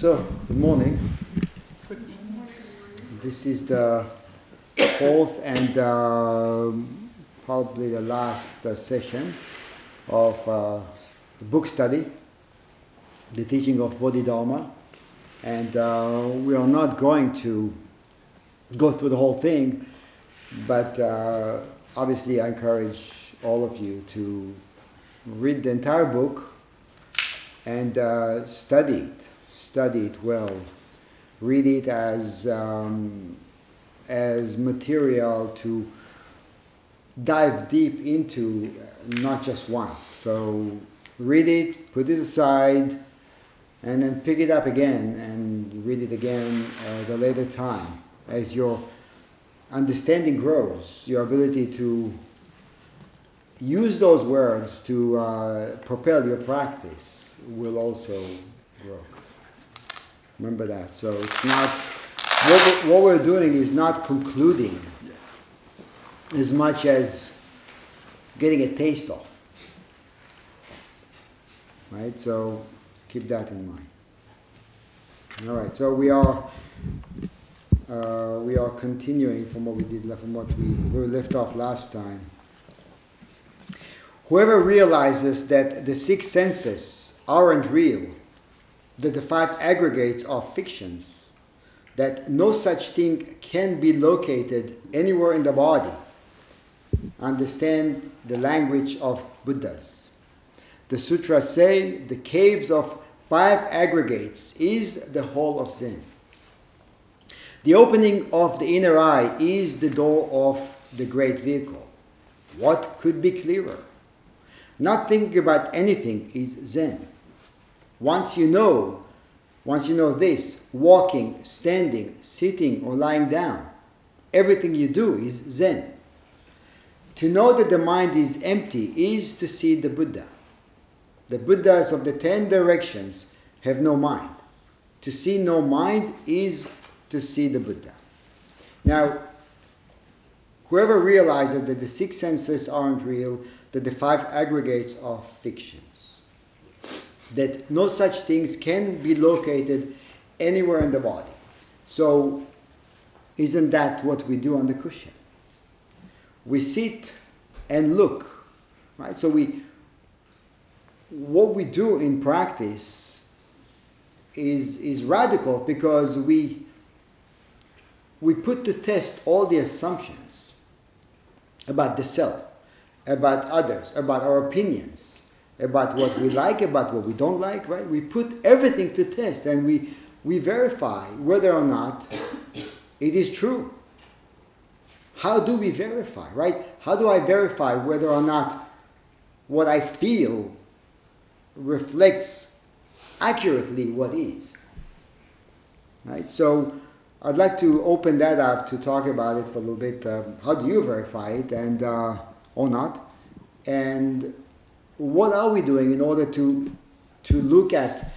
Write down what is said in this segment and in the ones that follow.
So, good morning. This is the fourth and uh, probably the last uh, session of uh, the book study, the teaching of Bodhidharma. And uh, we are not going to go through the whole thing, but uh, obviously I encourage all of you to read the entire book and uh, study it study it well, read it as, um, as material to dive deep into, not just once. So read it, put it aside, and then pick it up again and read it again at a later time as your understanding grows, your ability to use those words to uh, propel your practice will also grow. Remember that. So it's not, what we're, what we're doing is not concluding as much as getting a taste of. Right? So keep that in mind. All right. So we are uh, we are continuing from what we did from what we, we left off last time. Whoever realizes that the six senses aren't real that the five aggregates are fictions, that no such thing can be located anywhere in the body. Understand the language of Buddhas. The sutras say the caves of five aggregates is the whole of Zen. The opening of the inner eye is the door of the great vehicle. What could be clearer? Not thinking about anything is Zen. Once you know, once you know this, walking, standing, sitting, or lying down, everything you do is Zen. To know that the mind is empty is to see the Buddha. The Buddhas of the ten directions have no mind. To see no mind is to see the Buddha. Now, whoever realizes that the six senses aren't real, that the five aggregates are fictions that no such things can be located anywhere in the body. So, isn't that what we do on the cushion? We sit and look, right? So we, what we do in practice is is radical because we we put to test all the assumptions about the self, about others, about our opinions, about what we like, about what we don't like, right? We put everything to test and we, we verify whether or not it is true. How do we verify, right? How do I verify whether or not what I feel reflects accurately what is? Right? So I'd like to open that up to talk about it for a little bit. Um, how do you verify it and uh, or not? And what are we doing in order to to look at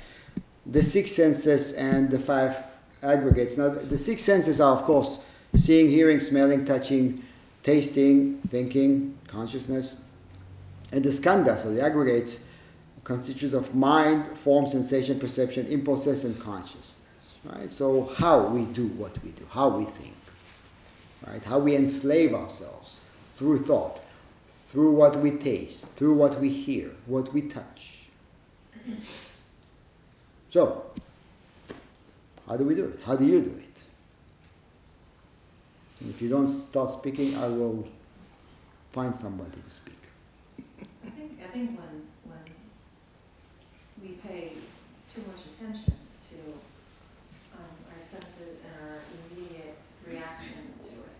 the six senses and the five aggregates? Now, the six senses are, of course, seeing, hearing, smelling, touching, tasting, thinking, consciousness, and the skandha, so the aggregates, constitutes of mind, form, sensation, perception, impulses, and consciousness. Right. So, how we do what we do, how we think, right? How we enslave ourselves through thought through what we taste, through what we hear, what we touch. So, how do we do it? How do you do it? And if you don't start speaking, I will find somebody to speak. I think, I think when, when we pay too much attention to um, our senses and our immediate reaction to it,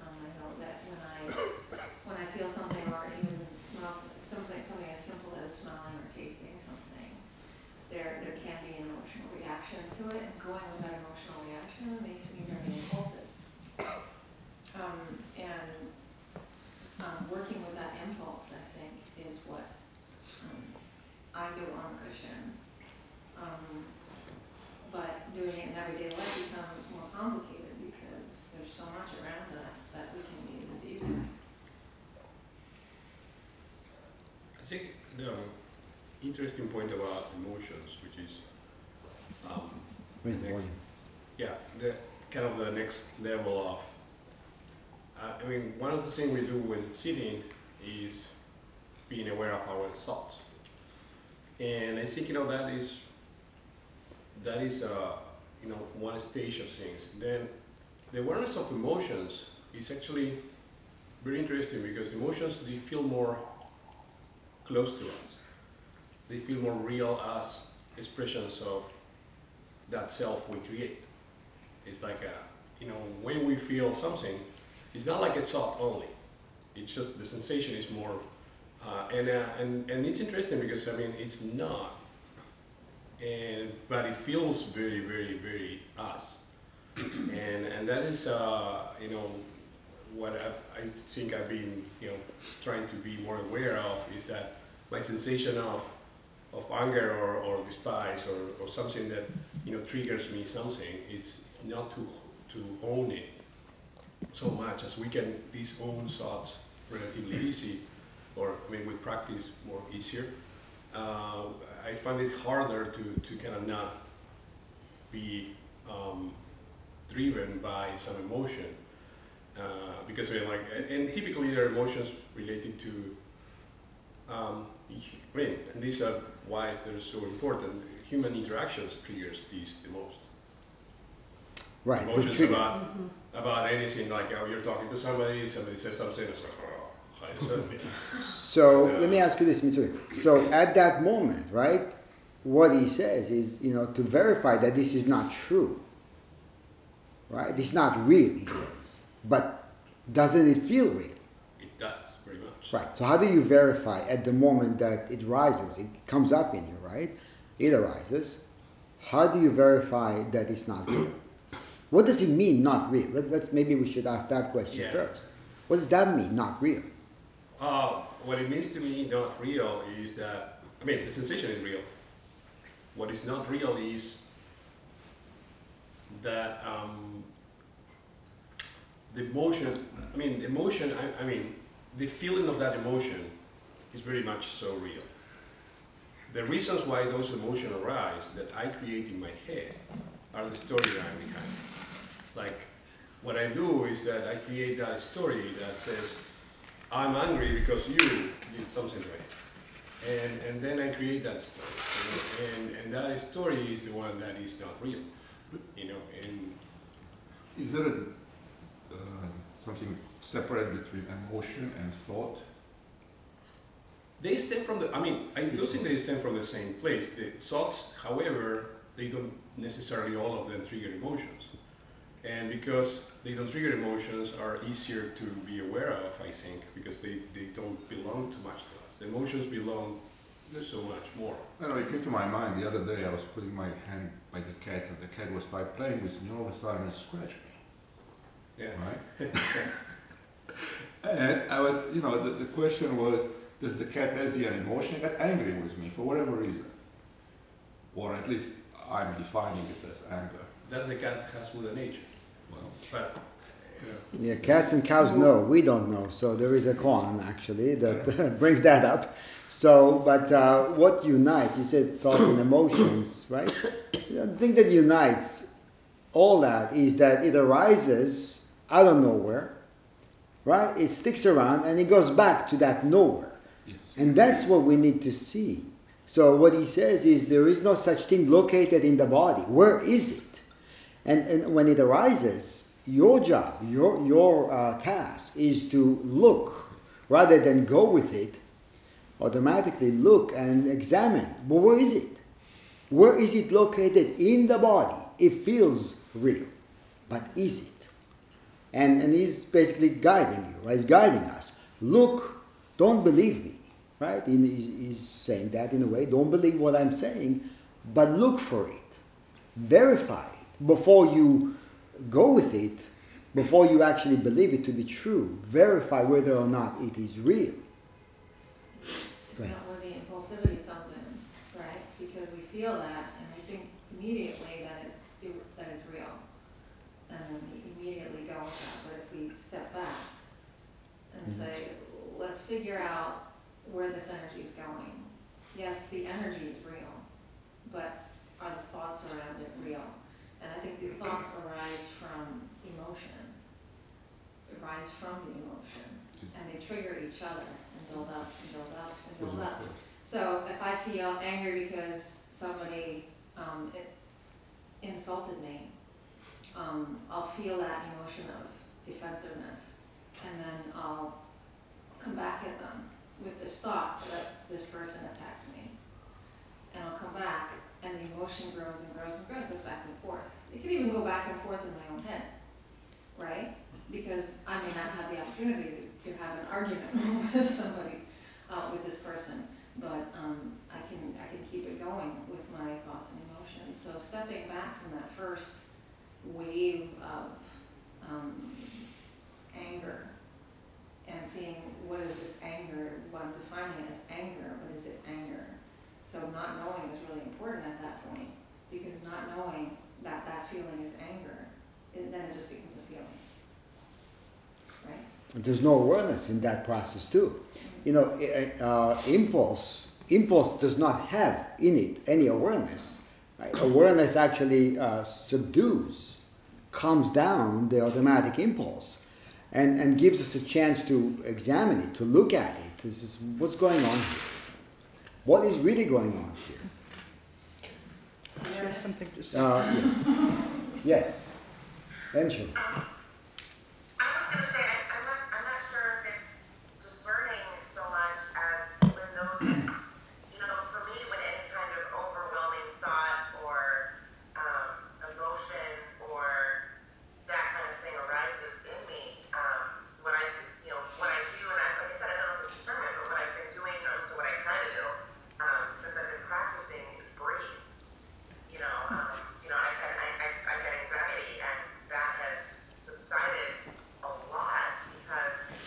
um, I know that when I when I feel something or even smell something, something as simple as smelling or tasting something, there, there can be an emotional reaction to it, and going with that emotional reaction makes me very impulsive. Um, and um, working with that impulse, I think, is what um, I do on a cushion. Um, but doing it in everyday life becomes more complicated because there's so much around us that we can be deceived by. I think the interesting point about emotions, which is um, Raise the Next. Yeah, the kind of the next level of. Uh, I mean, one of the things we do when sitting is being aware of our thoughts, and I think you know that is that is uh, you know one stage of things. Then the awareness of emotions is actually very interesting because emotions they feel more close to us. They feel more real as expressions of that self we create. It's like a, you know, when we feel something, it's not like a thought only. It's just the sensation is more, uh, and, uh, and and it's interesting because I mean it's not, and but it feels very very very us, and and that is uh, you know what I, I think I've been you know trying to be more aware of is that my sensation of of anger or, or despise or, or something that you know triggers me something it's, it's not to to own it so much as we can disown thoughts relatively easy or I mean with practice more easier. Uh, I find it harder to, to kind of not be um, driven by some emotion uh, because I mean, like and- and typically there are emotions related to um, I mean, and these are why they're so important. Human interactions triggers these the most. Right, Emotions about about anything like oh, you're talking to somebody, somebody says something, it's like how is that? So let me ask you this, Mitsui. So at that moment, right, what he says is, you know, to verify that this is not true, right? It's not real, he says. But doesn't it feel real? It does very much. Right. So how do you verify at the moment that it rises? It comes up in you, right? It arises. How do you verify that it's not real? What does it mean, not real? Let, let's maybe we should ask that question Yeah. first. What does that mean, not real? Uh, what it means to me, not real, is that I mean the sensation is real. What is not real is that um, the emotion. I mean, the emotion. I, I mean, the feeling of that emotion is very much so real. The reasons why those emotions arise that I create in my head are the storyline behind. it. Like, what I do is that I create that story that says, I'm angry because you did something me. And, and then I create that story. You know, and, and that story is the one that is not real. You know, and Is there a, uh, something separate between emotion and thought? they stem from the, I mean, I do think they stem from the same place. The thoughts, however, they don't necessarily all of them trigger emotions. And because they don't trigger emotions are easier to be aware of, I think, because they, they don't belong too much to us. The emotions belong to so much more. I know, it came to my mind the other day, I was putting my hand by the cat and the cat was like playing with me, all of a sudden it scratched me, Yeah. right? and I was, you know, the, the question was, does the cat has an emotion? It got angry with me for whatever reason. Or at least I'm defining it as anger. Does the cat has Mother Nature. But, Yeah, cats and cows know. We don't know. So there is a koan actually that brings that up. So, but uh, what unites? You said thoughts and emotions, right? The thing that unites all that is that it arises out of nowhere, right? It sticks around and it goes back to that nowhere, yes. and that's what we need to see. So what he says is there is no such thing located in the body. Where is it? And, and when it arises, your job, your, your uh, task is to look rather than go with it, automatically look and examine. But where is it? Where is it located in the body? It feels real, but is it? And, and he's basically guiding you, right? He's guiding us. Look, don't believe me, right? In, he's, saying that in a way. Don't believe what I'm saying, but look for it. Verify it before you go with it, before you actually believe it to be true. Verify whether or not it is real. It's Right. not where the impulsivity comes in, right? Because we feel that and we think immediately that it's, that it's real. And then we immediately go with that, but if we step back and Mhm. say, let's figure out where this energy is going. Yes, the energy is real, but are the thoughts around it real? And I think the thoughts arise from emotions, arise from the emotion, and they trigger each other and build up and build up and build up. So if I feel angry because somebody um, insulted me, um, I'll feel that emotion of defensiveness, and then I'll come back at them with this thought that this person attacked me. And I'll come back, and the emotion grows and grows and grows, goes back and forth. It can even go back and forth in my own head, right? Because I may not have the opportunity to have an argument with somebody, uh, with this person, but um, I can I can keep it going with my thoughts and emotions. So stepping back from that first wave of um, anger and seeing what is this anger, what I'm defining it as anger, what is it anger? So not knowing is really important at that point because not knowing that that feeling is anger, it, then it just becomes a feeling, right? There's no awareness in that process too. You know, uh, impulse impulse does not have in it any awareness. Right? Awareness actually uh, subdues, calms down the automatic impulse, and, and gives us a chance to examine it, to look at it. Is what's going on here. What is really going on here? Awareness. Something to say. Uh, yeah. Yes, Encho. I was gonna say, I, I'm not, I'm not sure if it's discerning so much as when those, you know, for me, when any kind of overwhelming thought or, um, emotion or that kind of thing arises in me, um, what I, you know, what I do, and I, like I said, I don't know if it's discernment, but what I've been doing, or so what I try to do, um, since I've been practicing is breathe. You know, um, you know, I've had, I, I, I've had anxiety and that has subsided a lot because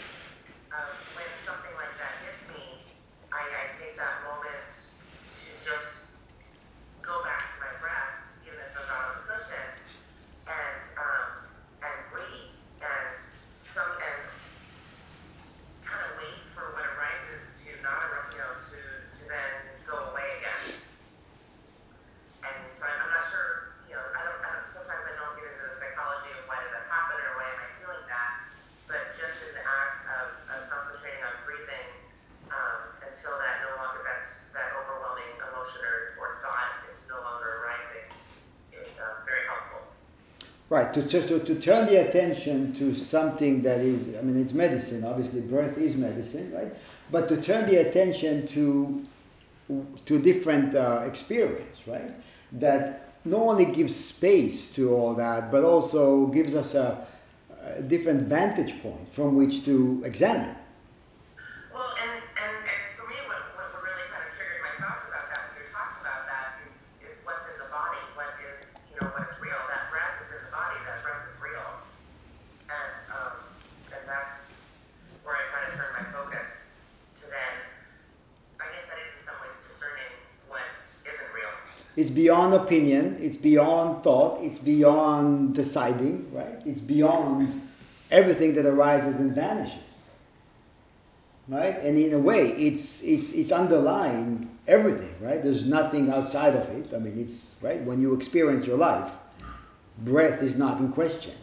of when something like that hits me, I, I take that moment to just go back to my breath, even if I'm not on the cushion, and, um, and breathe and some, and kind of wait for what arises to not, erupt, you know, to, to then go away again. And so I'm, I'm not sure, you know, I don't, I don't, sometimes I don't get into the psychology of why did that happen or why am I feeling that, but just in the act of, of concentrating on breathing, um, until that no longer, that's, that overwhelming emotion or, or thought is no longer arising, is, um, very helpful. Right, to to, to turn the attention to something that is, I mean, it's medicine, obviously, breath is medicine, right? But to turn the attention to, to different uh, experience, right? That not only gives space to all that, but also gives us a, a different vantage point from which to examine. Well, and, and, and for me, what, what really kind of triggered my thoughts about that when you're talking about that is, is what's in the body, what is, you know, what is real. That breath is in the body, that breath is real. And, um, and that's where I kind of turn my focus to then, I guess that is in some ways discerning what isn't real. It's beyond opinion, it's beyond thought, it's beyond deciding, right? It's beyond everything that arises and vanishes. Right? And in a way, it's, it's, it's underlying everything, right? There's nothing outside of it. I mean, it's, right? When you experience your life, breath is not in question.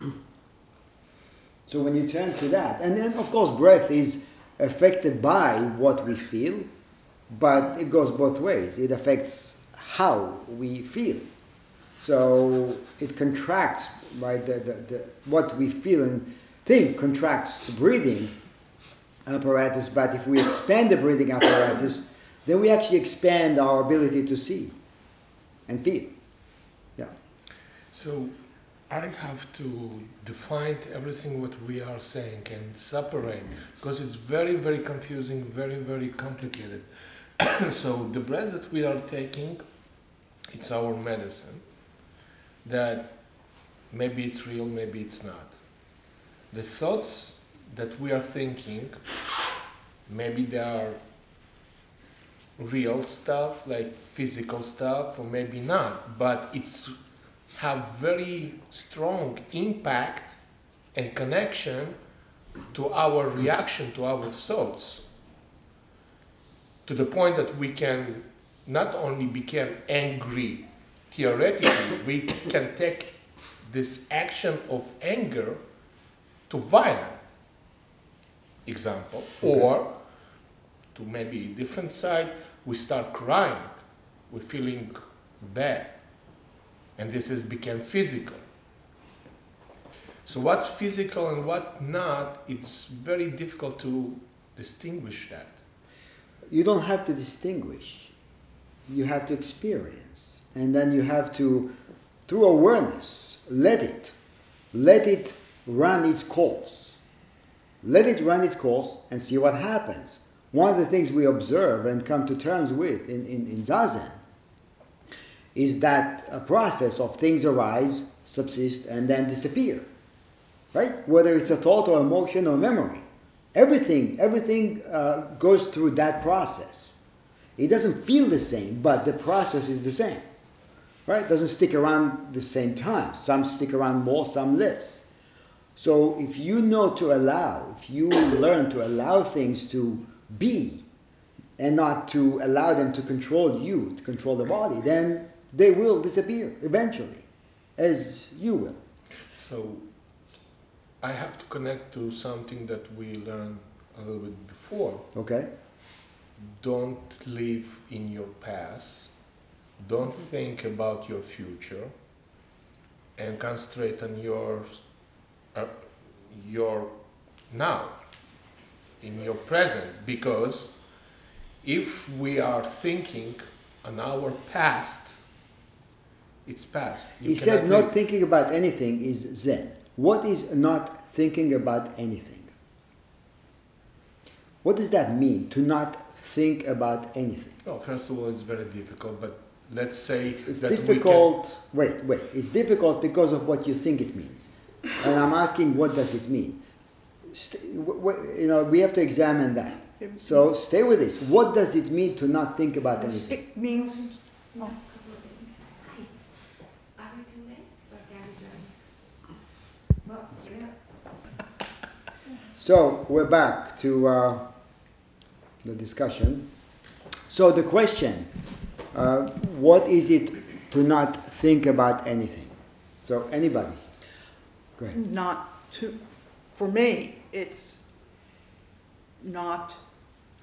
So when you turn to that, and then of course, breath is affected by what we feel, but it goes both ways. It affects how we feel. So it contracts, right? The, the, the, what we feel and think contracts the breathing apparatus, but if we expand the breathing apparatus, then we actually expand our ability to see and feel. Yeah. So I have to define everything what we are saying and separate because it's very, very confusing, very, very complicated. so the breath that we are taking, it's our medicine. That maybe it's real, maybe it's not. The thoughts that we are thinking, maybe they are real stuff, like physical stuff, or maybe not. But it's have very strong impact and connection to our reaction to our thoughts to the point that we can not only became angry theoretically, we can take this action of anger to violent example, or to maybe a different side, we start crying, we're feeling bad, and this has become physical. So what's physical and what not, it's very difficult to distinguish that. You don't have to distinguish. You have to experience. And then you have to, through awareness, let it. Let it run its course. Let it run its course and see what happens. One of the things we observe and come to terms with in, in, in Zazen is that a process of things arise, subsist, and then disappear. Right? Whether it's a thought or emotion or memory. Everything, everything uh, goes through that process. It doesn't feel the same, but the process is the same. Right? It doesn't stick around the same time. Some stick around more, some less. So if you know to allow, if you learn to allow things to be and not to allow them to control you, to control the body, then they will disappear eventually, as you will. So I have to connect to something that we learned a little bit before. Okay? Don't live in your past. Don't think about your future, and concentrate on your uh, your now, in your present. Because if we are thinking on our past, it's past. You He said not live- thinking about anything is Zen. What is not thinking about anything? What does that mean, to not think about anything? Well, first of all, it's very difficult, but let's say It's that we can. difficult. Wait, wait. It's difficult because of what you think it means, and I'm asking, what does it mean? St- w- w- you know, we have to examine that. So stay with this. What does it mean to not think about anything? It means, Are we too late? Or can we Well, yeah, So we're back to uh, the discussion. So the question: uh, What is it to not think about anything? So anybody, go ahead. not to, for me, it's not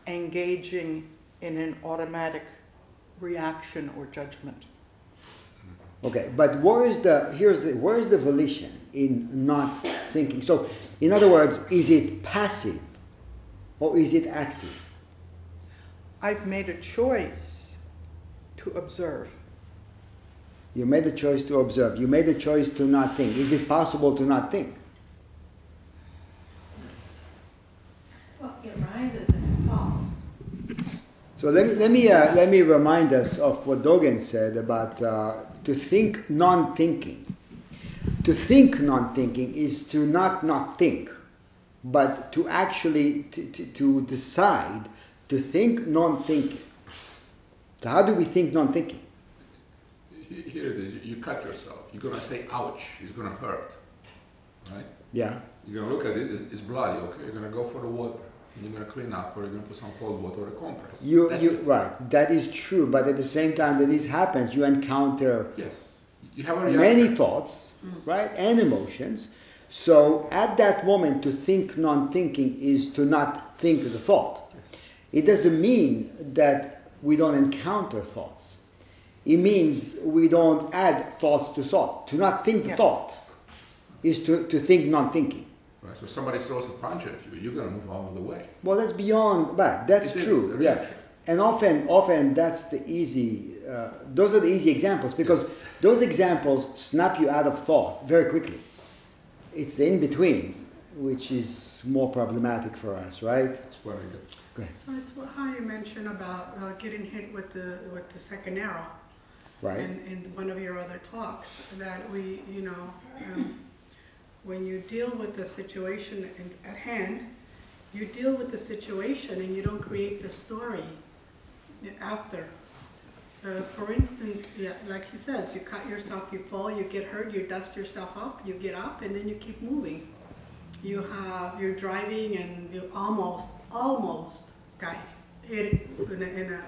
engaging in an automatic reaction or judgment. Okay, but where is the here's the where is the volition in not thinking? So, in other words, is it passive or is it active? I've made a choice to observe. You made a choice to observe. You made a choice to not think. Is it possible to not think? well, it rises and it falls. So let me let me uh, let me remind us of what Dogen said about uh, to think non-thinking. To think non-thinking is to not not think, but to actually to, to, to decide to think non-thinking. So how do we think non-thinking? Here it is, you cut yourself, you're gonna say ouch, it's gonna hurt, right? Yeah. You're gonna look at it, it's, bloody, okay, you're gonna go for the water, and you're gonna clean up, or you're gonna put some cold water or a compress. You That's you it. right. That is true. But at the same time that this happens, you encounter Yes, you have many thoughts, right, and emotions. So at that moment, to think non-thinking is to not think the thought. It doesn't mean that we don't encounter thoughts. It means we don't add thoughts to thought. To not think the Yeah. thought is to, to think non-thinking. Right, so if somebody throws a punch at you, you're gonna move out of the way. Well, that's beyond right. That's It is true. a Yeah, and often, often that's the easy. Uh, those are the easy examples because those examples snap you out of thought very quickly. It's the in between, which is more problematic for us, right? That's where I get. Go ahead. So it's what- how you mentioned about uh, getting hit with the with the second arrow, Right. in, in one of your other talks, that we, you know, um, when you deal with the situation in, at hand, you deal with the situation and you don't create the story after. Uh, for instance, yeah, like he says, you cut yourself, you fall, you get hurt, you dust yourself up, you get up, and then you keep moving. You have you're driving and you almost almost got hit in a, in a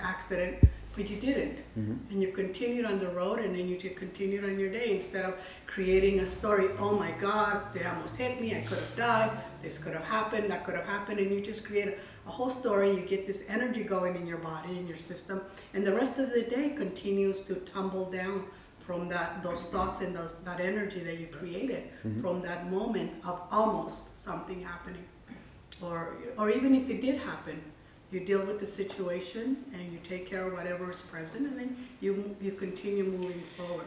accident, but you didn't. Mhm. And you continued on the road and then you just continued on your day instead of creating a story. Oh my God, they almost hit me. I could have died. This could have happened. That could have happened. And you just create a, a whole story. You get this energy going in your body, in your system. And the rest of the day continues to tumble down from that, those thoughts and those, that energy that you created from that moment of almost something happening. Or, or even if it did happen, you deal with the situation and you take care of whatever is present and then you, you continue moving forward.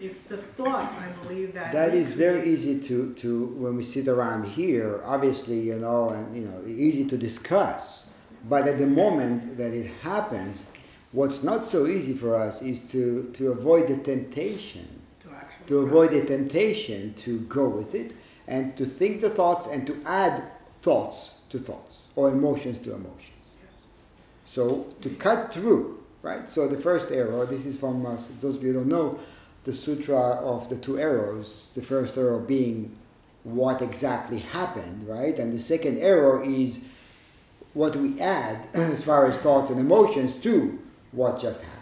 It's the thought, I believe, that. That is very create- easy to, to when we sit around here, obviously, you know, and you know, easy to discuss. But at the moment that it happens, what's not so easy for us is to, to avoid the temptation, To to avoid the temptation to go with it and to think the thoughts and to add thoughts to thoughts or emotions to emotions. Yes. So to cut through, right? So the first arrow, this is from uh, those of you who don't know, the sutra of the two arrows. The first arrow being what exactly happened, right? And the second arrow is what we add as far as thoughts and emotions to what just happened.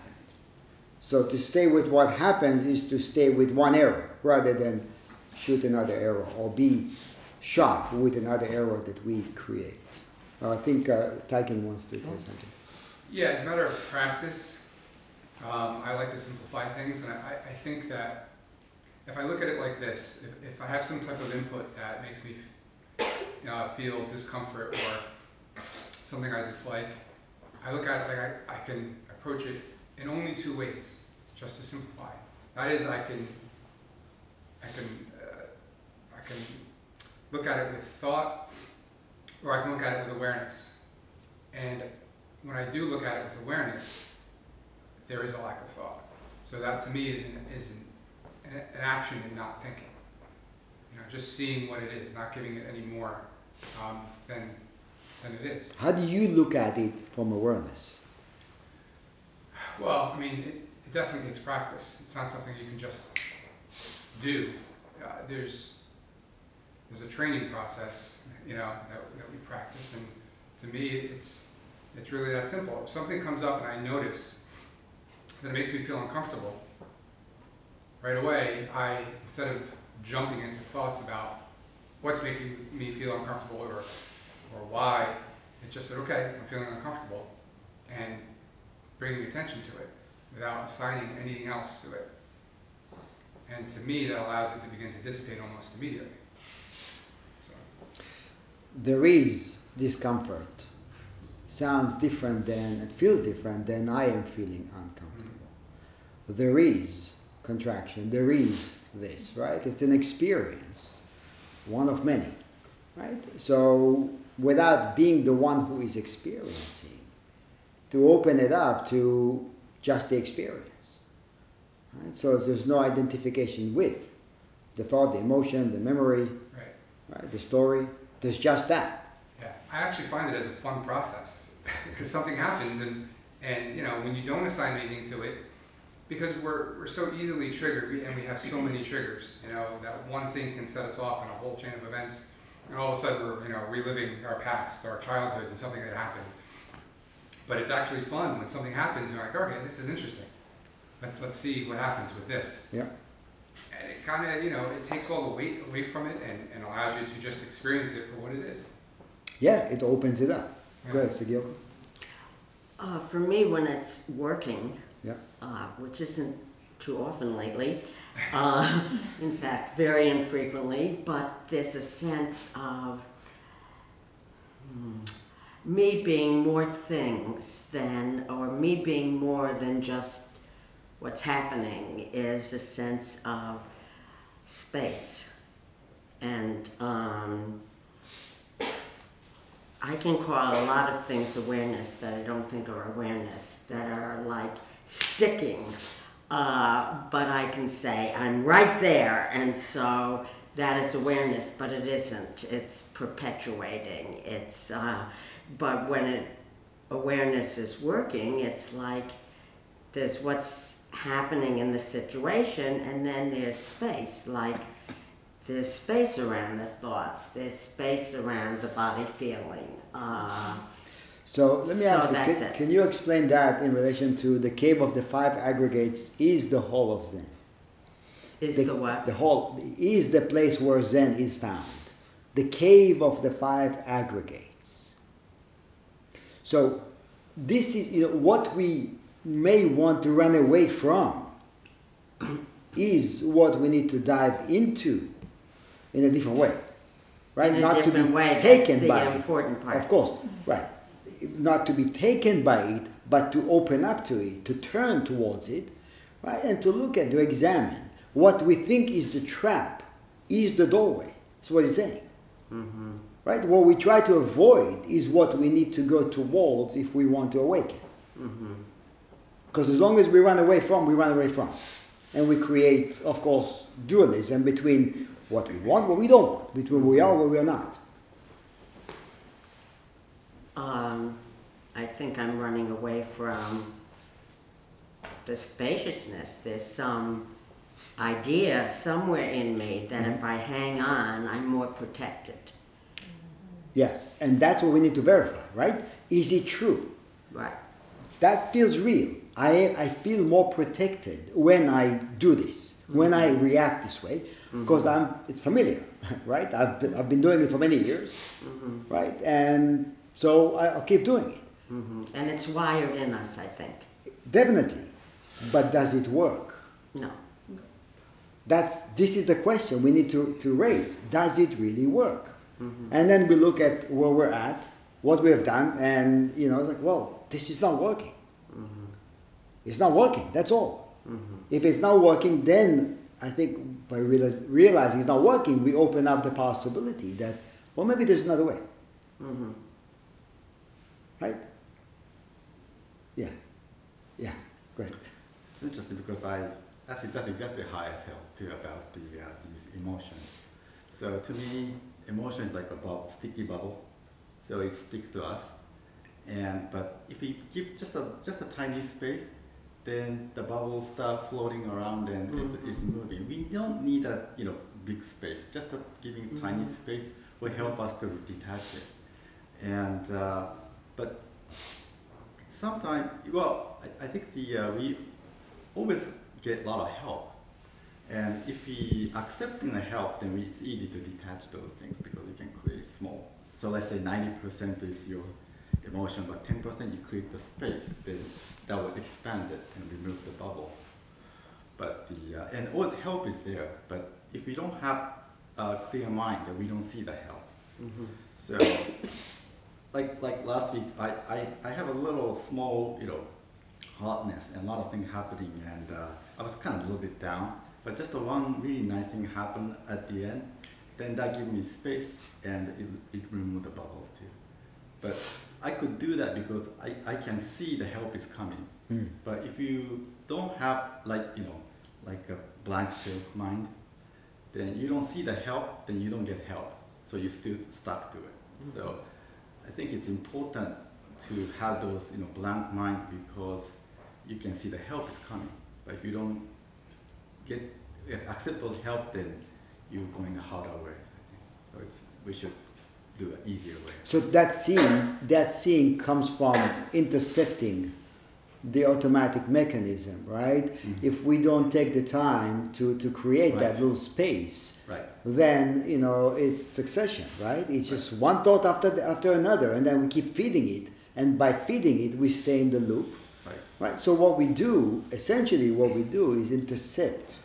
So to stay with what happens is to stay with one arrow rather than shoot another arrow or be shot with another arrow that we create. Uh, I think uh, wants to say something. Yeah, it's a matter of practice. Um, I like to simplify things, and I, I think that if I look at it like this, if, if I have some type of input that makes me uh, feel discomfort or something I dislike, I look at it like I, I can approach it in only two ways, just to simplify. That is, I can, I can, uh, I can look at it with thought, or I can look at it with awareness. And when I do look at it with awareness, there is a lack of thought. So that to me is an, is an, an, action in not thinking. You know, just seeing what it is, not giving it any more um, than, than it is. How do you look at it from awareness? Well, I mean, it, it definitely takes practice. It's not something you can just do. Uh, there's there's a training process, you know, that, that we practice, and to me, it's it's really that simple. If something comes up and I notice that it makes me feel uncomfortable, right away, I instead of jumping into thoughts about what's making me feel uncomfortable or or why, it just said, okay, I'm feeling uncomfortable, and bringing attention to it without assigning anything else to it. And to me, that allows it to begin to dissipate almost immediately. There is discomfort. Sounds different than, it feels different than I am feeling uncomfortable. There is contraction, there is this, right? It's an experience, one of many, right? So without being the one who is experiencing, to open it up to just the experience. Right? So there's no identification with the thought, the emotion, the memory, right. right? the story. There's just that. Yeah, I actually find it as a fun process because something happens, and and you know when you don't assign anything to it, because we're we're so easily triggered, and we have so many triggers. You know that one thing can set us off in a whole chain of events, and all of a sudden we're you know reliving our past, our childhood, and something that happened. But it's actually fun when something happens. And You're like, okay, this is interesting. Let's let's see what happens with this. Yeah. And it kind of you know it takes all the weight away from it and, and allows you to just experience it for what it is. Yeah, it opens it up. Yeah. Go ahead, Sugyoko. Uh, for me, when it's working, Yeah. uh, which isn't too often lately, uh, in fact, very infrequently, but there's a sense of hmm, me being more things than, or me being more than just what's happening, is a sense of space. And um, I can call a lot of things awareness that I don't think are awareness, that are like sticking. Uh, but I can say I'm right there, and so that is awareness, but it isn't. It's perpetuating. It's, uh, but when it awareness is working, it's like there's what's happening in the situation, and then there's space, like there's space around the thoughts, there's space around the body feeling. Uh, So let me So ask you, can, can you explain that in relation to the cave of the five aggregates is the whole of Zen? Is the what? The hall is the place where Zen is found. The cave of the five aggregates. So this is you know what we may want to run away from is what we need to dive into in a different way. Right? Not to be way, taken by it. Of course, right. Not to be taken by it, but to open up to it, to turn towards it, right? And to look at, to examine what we think is the trap is the doorway. That's what he's saying. Mm-hmm. Right? What we try to avoid is what we need to go towards if we want to awaken. Mm-hmm. Because as long as we run away from, we run away from. And we create, of course, dualism between what we want, what we don't want, between we are, where we are not. Um, I think I'm running away from the spaciousness. There's some idea somewhere in me that if I hang on, I'm more protected. Yes, and that's what we need to verify, right? Is it true? Right. That feels real. I, I feel more protected when I do this, when I react this way, because I'm it's familiar, right? I've been, I've been doing it for many years, Mm-hmm. right? And so I, I'll keep doing it. hmm And it's wired in us, I think. Definitely. But does it work? No. That's this is the question we need to, to raise. Does it really work? Mhm. And then we look at where we're at, what we have done, and you know, it's like, well, this is not working. It's not working. That's all. hmm If it's not working, then I think by realize, realizing it's not working, we open up the possibility that, well, maybe there's another way, hmm right? Yeah, yeah. great. It's interesting because I that's that's exactly how I felt too about the uh, these emotions. So to me, emotion is like a bubble, sticky bubble. So it sticks to us, and but if we give just a just a tiny space, then the bubbles start floating around and it's, Mhm. it's moving. We don't need a you know big space. Just a giving tiny Mhm. space will help us to detach it. And uh, but sometimes, well, I, I think the uh, we always get a lot of help. And if we accepting the help, then it's easy to detach those things because you can create small. So let's say 90% is your emotion, but 10% you create the space, then that will expand it and remove the bubble. But the, uh, and the help is there, but if we don't have a clear mind, then we don't see the help. hmm So, like like last week, I, I, I have a little small, you know, hotness and a lot of things happening, and uh, I was kind of a little bit down. But just the one really nice thing happened at the end. Then that gave me space, and it, it removed the bubble too. But I could do that because I, I can see the help is coming. Hmm. But if you don't have like you know like a blank slate mind, then you don't see the help, then you don't get help. So you still stuck to it. So I think it's important to have those you know blank mind because you can see the help is coming. But if you don't get accept those help, then you're going the harder way. I think. So it's we should do an easier way. So that seeing, that seeing comes from intercepting the automatic mechanism, right? Mhm. If we don't take the time to, to create that little space, Right. then you know it's succession, right? It's just one thought after the, after another, and then we keep feeding it, and by feeding it, we stay in the loop, Right. right? So what we do, essentially, what we do is intercept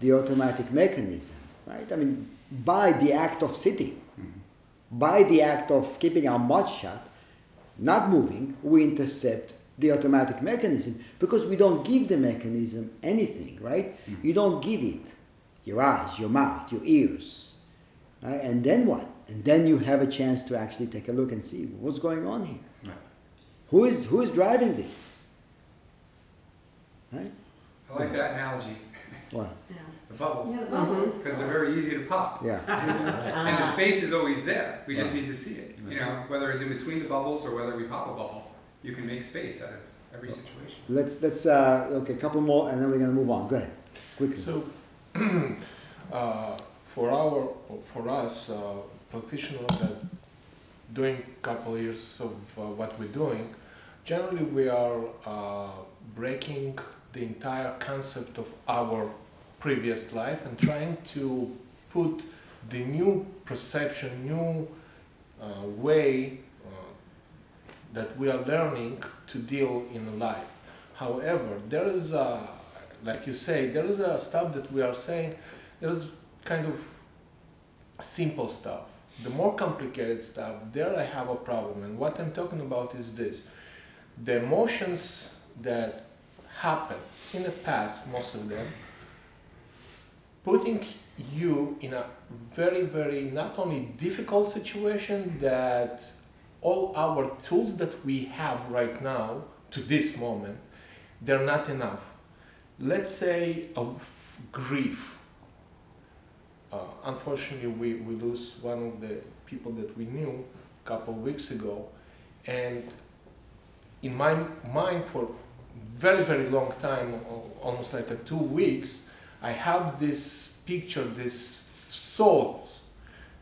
the automatic mechanism, right? I mean, by the act of sitting. By the act of keeping our mouth shut, not moving, we intercept the automatic mechanism because we don't give the mechanism anything, right? Mhm. You don't give it your eyes, your mouth, your ears, right? And then what? And then you have a chance to actually take a look and see what's going on here. Right. Who is who is driving this? Right? I like that analogy, Well, Yeah. The bubbles, Yeah, the bubbles. because they're very easy to pop. yeah. And the space is always there. We just need to see it. You know, whether it's in between the bubbles or whether we pop a bubble, you can make space out of every situation. Let's let's uh, okay, a couple more, and then we're gonna move on. Go ahead, quickly. So, uh, for our, for us uh, practitioners that doing a couple years of uh, what we're doing, generally we are uh, breaking the entire concept of our previous life and trying to put the new perception, new uh, way uh, that we are learning to deal in life. However, there is, a, like you say, there is a stuff that we are saying, there is kind of simple stuff. The more complicated stuff, there I have a problem. And what I'm talking about is this the emotions that happen in the past, most of them, putting you in a very, very not only difficult situation that all our tools that we have right now to this moment, they're not enough. Let's say of grief. Uh, unfortunately, we, we lose one of the people that we knew a couple of weeks ago, and in my mind for very very long time, almost like a two weeks, I have this picture, this thoughts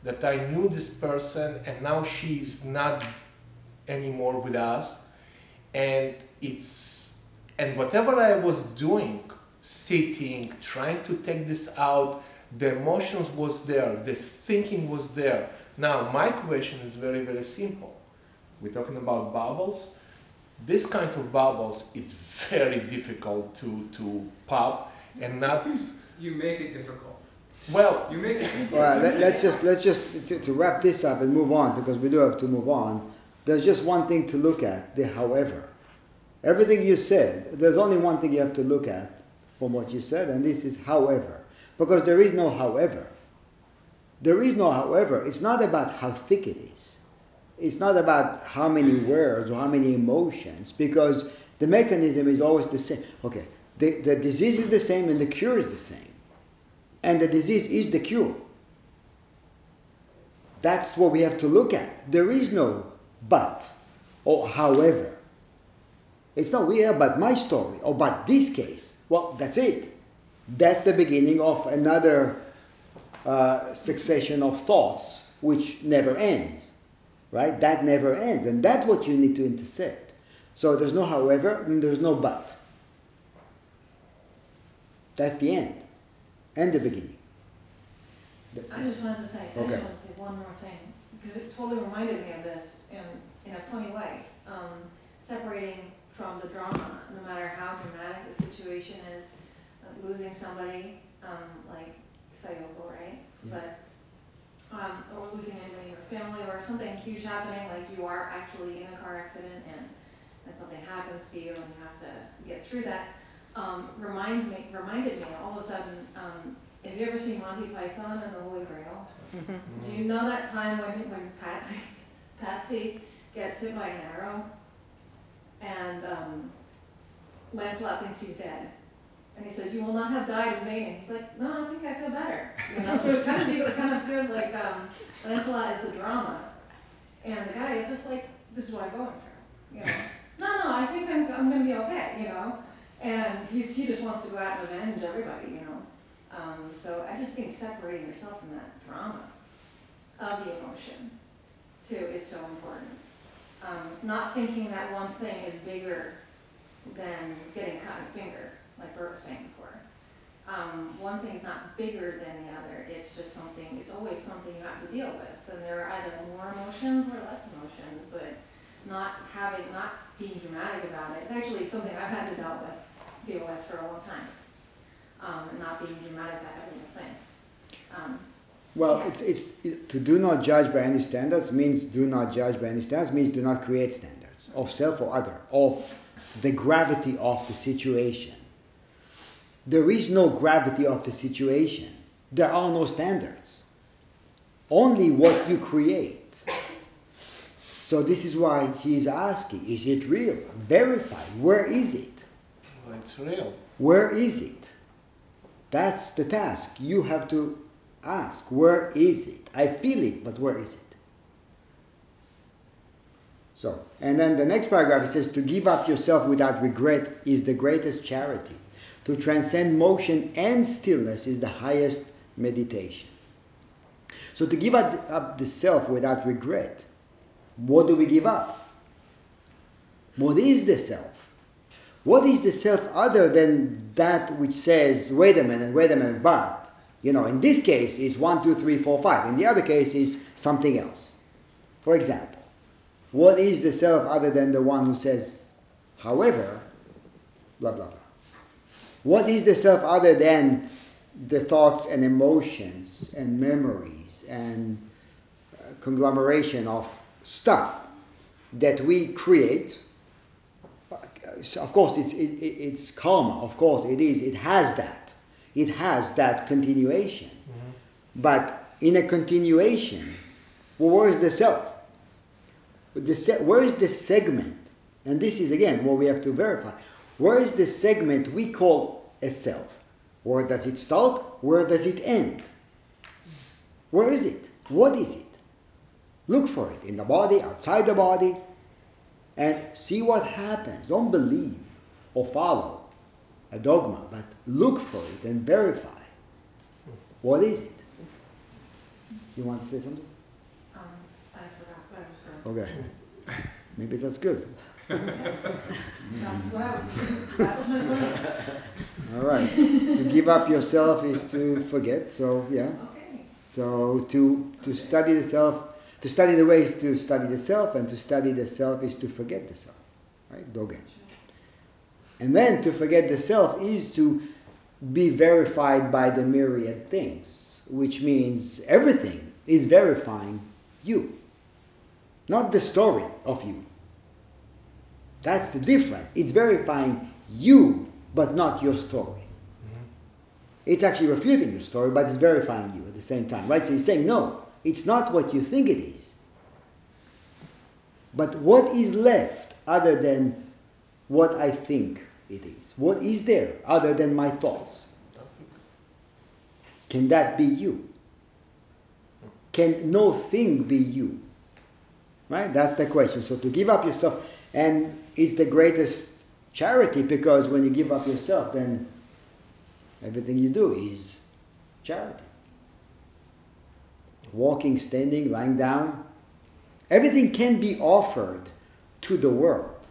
that I knew this person and now she is not anymore with us, and it's and whatever I was doing, sitting, trying to take this out, the emotions was there, this thinking was there. Now my question is very very simple. We're talking about bubbles this kind of bubbles it's very difficult to to pop and not You make it difficult. well You make it. Well, let, let's just let's just to, to wrap this up and move on because we do have to move on. There's just one thing to look at. The however, everything you said. There's only one thing you have to look at from what you said, and this is however, because there is no however. There is no however. It's not about how thick it is. It's not about how many words or how many emotions, because the mechanism is always the same. Okay, the, the disease is the same and the cure is the same. And the disease is the cure. That's what we have to look at. There is no but or however. It's not, yeah, but my story or but this case. Well, that's it. That's the beginning of another uh, succession of thoughts which never ends. Right? That never ends. And that's what you need to intercept. So there's no however and there's no but. That's the end and the beginning. The- I just wanted to say, I just want to say one more thing, because it totally reminded me of this in, in a funny way. Um, separating from the drama, no matter how dramatic the situation is, uh, losing somebody, um, like Sayoko, right? Yeah. But, um, or losing anybody in your family, or something huge happening, like you are actually in a car accident and, and something happens to you and you have to get through that, um, reminds me, reminded me all of a sudden, um, have you ever seen Monty Python and the Holy Grail? Do you know that time when, when Patsy, Patsy gets hit by an arrow? And, um, Lancelot thinks he's dead. And he says, you will not have died in vain. He's like, no, I think I feel better. You know, so it kind of, it kind of feels like, um, Lancelot is the drama. And the guy is just like, this is what I'm going through, you know? No, no, I think I'm, I'm gonna be okay, you know? And he's, he just wants to go out and avenge everybody, you know? Um, so I just think separating yourself from that drama of the emotion too is so important. Um, not thinking that one thing is bigger than getting cut the finger, like Bert was saying before. Um, one thing's not bigger than the other, it's just something, it's always something you have to deal with. And there are either more emotions or less emotions, but not having, not being dramatic about it. It's actually something I've had to deal with, deal with for a long time. Um, and not being dramatic about every thing. Um, Well, it's, it's, it- to do not judge by any standards means do not judge by any standards, means do not create standards of self or other, of the gravity of the situation. There is no gravity of the situation. There are no standards. Only what you create. So this is why he's asking, is it real? Verify. Where is it? It's real Where is it? That's the task. You have to ask, where is it? I feel it, but where is it? So, and then the next paragraph it says, to give up yourself without regret is the greatest charity. To transcend motion and stillness is the highest meditation. So, to give up up the self without regret what do we give up? What is the self? What is the self other than that which says, wait a minute, wait a minute, but, you know, in this case is one, two, three, four, five. In the other case is something else. For example, what is the self other than the one who says, however, blah, blah, blah? What is the self other than the thoughts and emotions and memories and uh, conglomeration of stuff that we create? Uh, Of course, it's, it, it- it's karma, of course, it is, it has that. It has that continuation. But in a continuation, well, where is the self? The se- where is the segment? And this is again what we have to verify. Where is the segment we call a self? Where does it start? Where does it end? Where is it? What is it? Look for it in the body, outside the body, and see what happens. Don't believe or follow a dogma, but look for it and verify. What is it? You want to say something? Um, I forgot what I was going to. Okay. Maybe that's good. That's what I was, that was my. All right. to give up yourself is to forget. So yeah. Okay. So to to study the self, to study the way is to study the self, and to study the self is to forget the self. Right? Dogen. And then to forget the self is to be verified by the myriad things, which means everything is verifying you, not the story of you. That's the difference. It's verifying you, but not your story. Mm-hmm. It's actually refuting your story, but it's verifying you at the same time, right? So you're saying, no, it's not what you think it is. But what is left other than what I think it is? What is there other than my thoughts? Can that be you? Can no thing be you? Right? That's the question. So to give up yourself, and it's the greatest charity because when you give up yourself, then everything you do is charity. Walking, standing, lying down, everything can be offered to the world.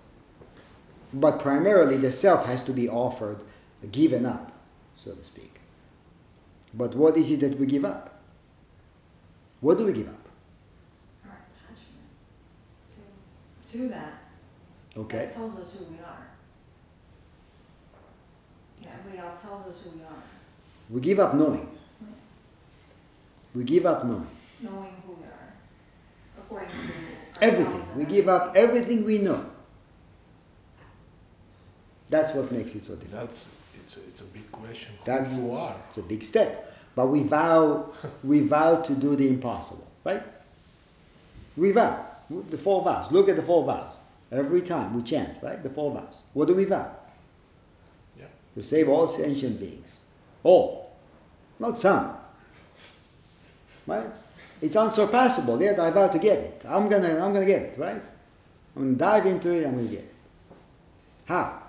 But primarily the self has to be offered, given up, so to speak. But what is it that we give up? What do we give up? Our attachment to, to that. Okay. That tells us who we are. Yeah, everybody else tells us who we are, We give up knowing. We give up knowing. knowing who we are, according to. Everything. We give up everything we know. That's what makes it so difficult. That's it's a, it's a big question. Who That's- you are. It's a big step. But we vow we vow to do the impossible, right? We vow. The four vows. Look at the four vows. Every time we chant, right? The four vows. What do we vow? Yeah. To save all sentient beings. All. Not some. Right? It's unsurpassable, yet I vow to get it. I'm gonna I'm gonna get it, right? I'm gonna dive into it, I'm gonna get it. How?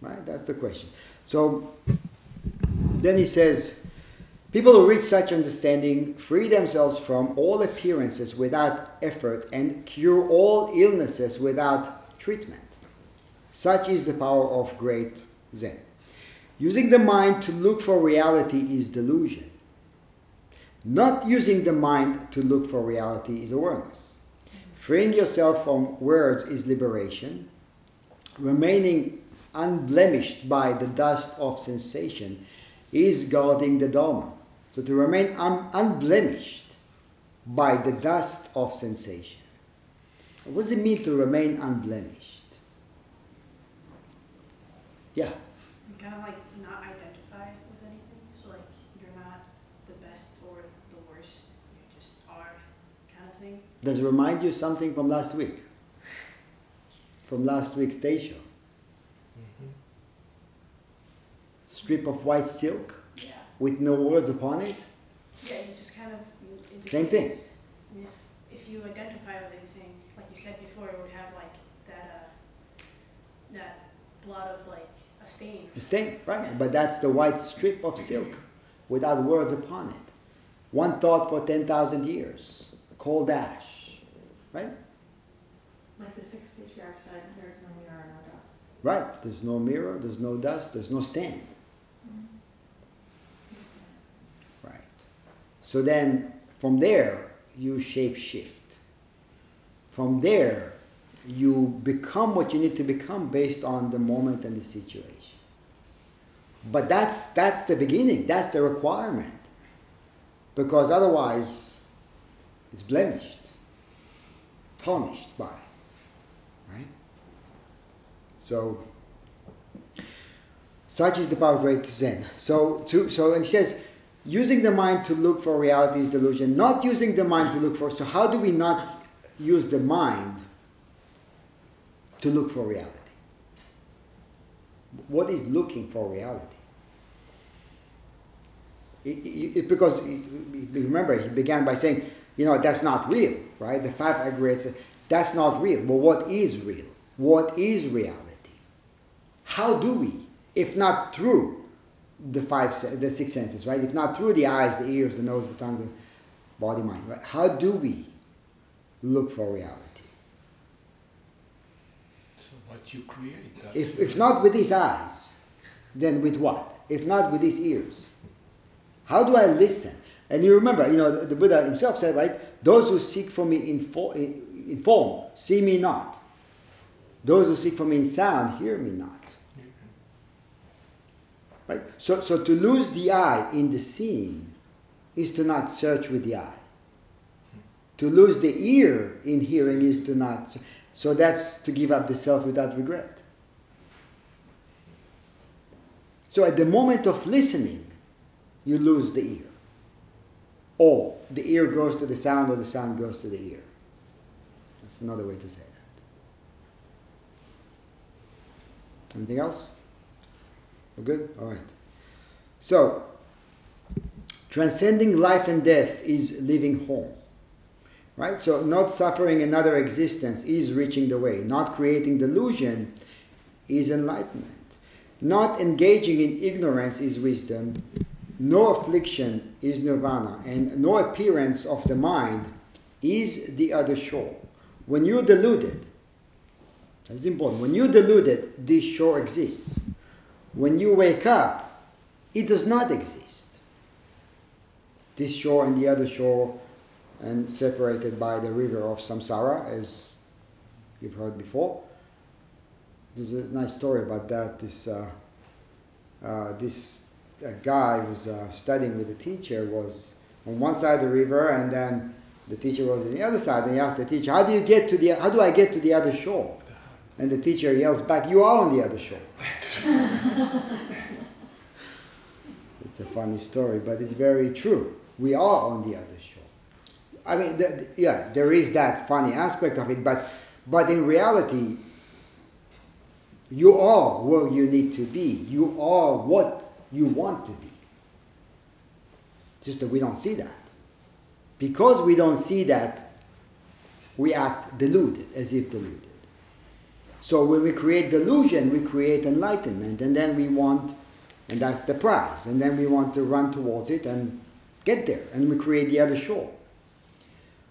Right? That's the question. So then he says, people who reach such understanding free themselves from all appearances without effort and cure all illnesses without treatment. Such is the power of great Zen. Using the mind to look for reality is delusion. Not using the mind to look for reality is awareness. Freeing yourself from words is liberation. Remaining unblemished by the dust of sensation is guarding the Dharma. So to remain un- unblemished by the dust of sensation. What does it mean to remain unblemished? Yeah. Kind of like not identify with anything. So like you're not the best or the worst. You just are, kind of thing. Does it remind you something from last week? From last week's teisho? Strip of white silk Yeah. with no words upon it? Yeah. You just kind of. you- just Same thing. If, if you identify with anything, like you said before, it would have like that uh, that blood of like a stain. The stain, right? But that's the white strip of silk without words upon it. One thought for 10,000 years, cold ash, right? Like the six patriarchs said, there's no mirror, no dust. Right. There's no mirror, there's no dust, there's no mm-hmm. stand. Right. So then from there, you shape shift. From there, you become what you need to become based on the moment and the situation. But that's that's the beginning, that's the requirement. Because otherwise it's blemished, tarnished by. Right? So such is the power of great Zen. So to so and he says using the mind to look for reality is delusion, not using the mind to look for so how do we not use the mind to look for reality? What is looking for reality? It, it, it, because remember, he began by saying, you know, that's not real, right? The five aggregates, that's not real. But what is real? What is reality? How do we, if not through the five, the six senses, right? If not through the eyes, the ears, the nose, the tongue, the body, mind, right? How do we look for reality? So what you create. If, if not with these eyes, then with what? If not with these ears? How do I listen? And you remember, you know, the, the Buddha himself said, right? Those who seek for me in, in, in form see me not. Those who seek for me in sound hear me not. Right? So, so to lose the eye in the seeing is to not search with the eye. To lose the ear in hearing is to not. So that's to give up the self without regret. So at the moment of listening, you lose the ear. Or the ear goes to the sound, or the sound goes to the ear. That's another way to say that. Anything else? We're good? All right. So, transcending life and death is living home. Right? So, not suffering another existence is reaching the way. Not creating delusion is enlightenment. Not engaging in ignorance is wisdom. No affliction is nirvana. And no appearance of the mind is the other shore. When you're deluded, that's important. When you're deluded, this shore exists. When you wake up, it does not exist. This shore and the other shore, and separated by the river of samsara, as you've heard before. There's a nice story about that. This uh, uh, this uh, guy who was uh, studying with the teacher was on one side of the river, and then the teacher was on the other side. And he asked the teacher, "How do you get to the? How do I get to the other shore?" And the teacher yells back, "You are on the other shore." it's a funny story, but it's very true. We are on the other shore. I mean, yeah, there is that funny aspect of it, but but in reality, you are where you need to be. You are what you want to be. It's Just that we don't see that. Because we don't see that, we act deluded, as if deluded. So when we create delusion, we create enlightenment, and then we want, and that's the prize, and then we want to run towards it and get there, and we create the other shore.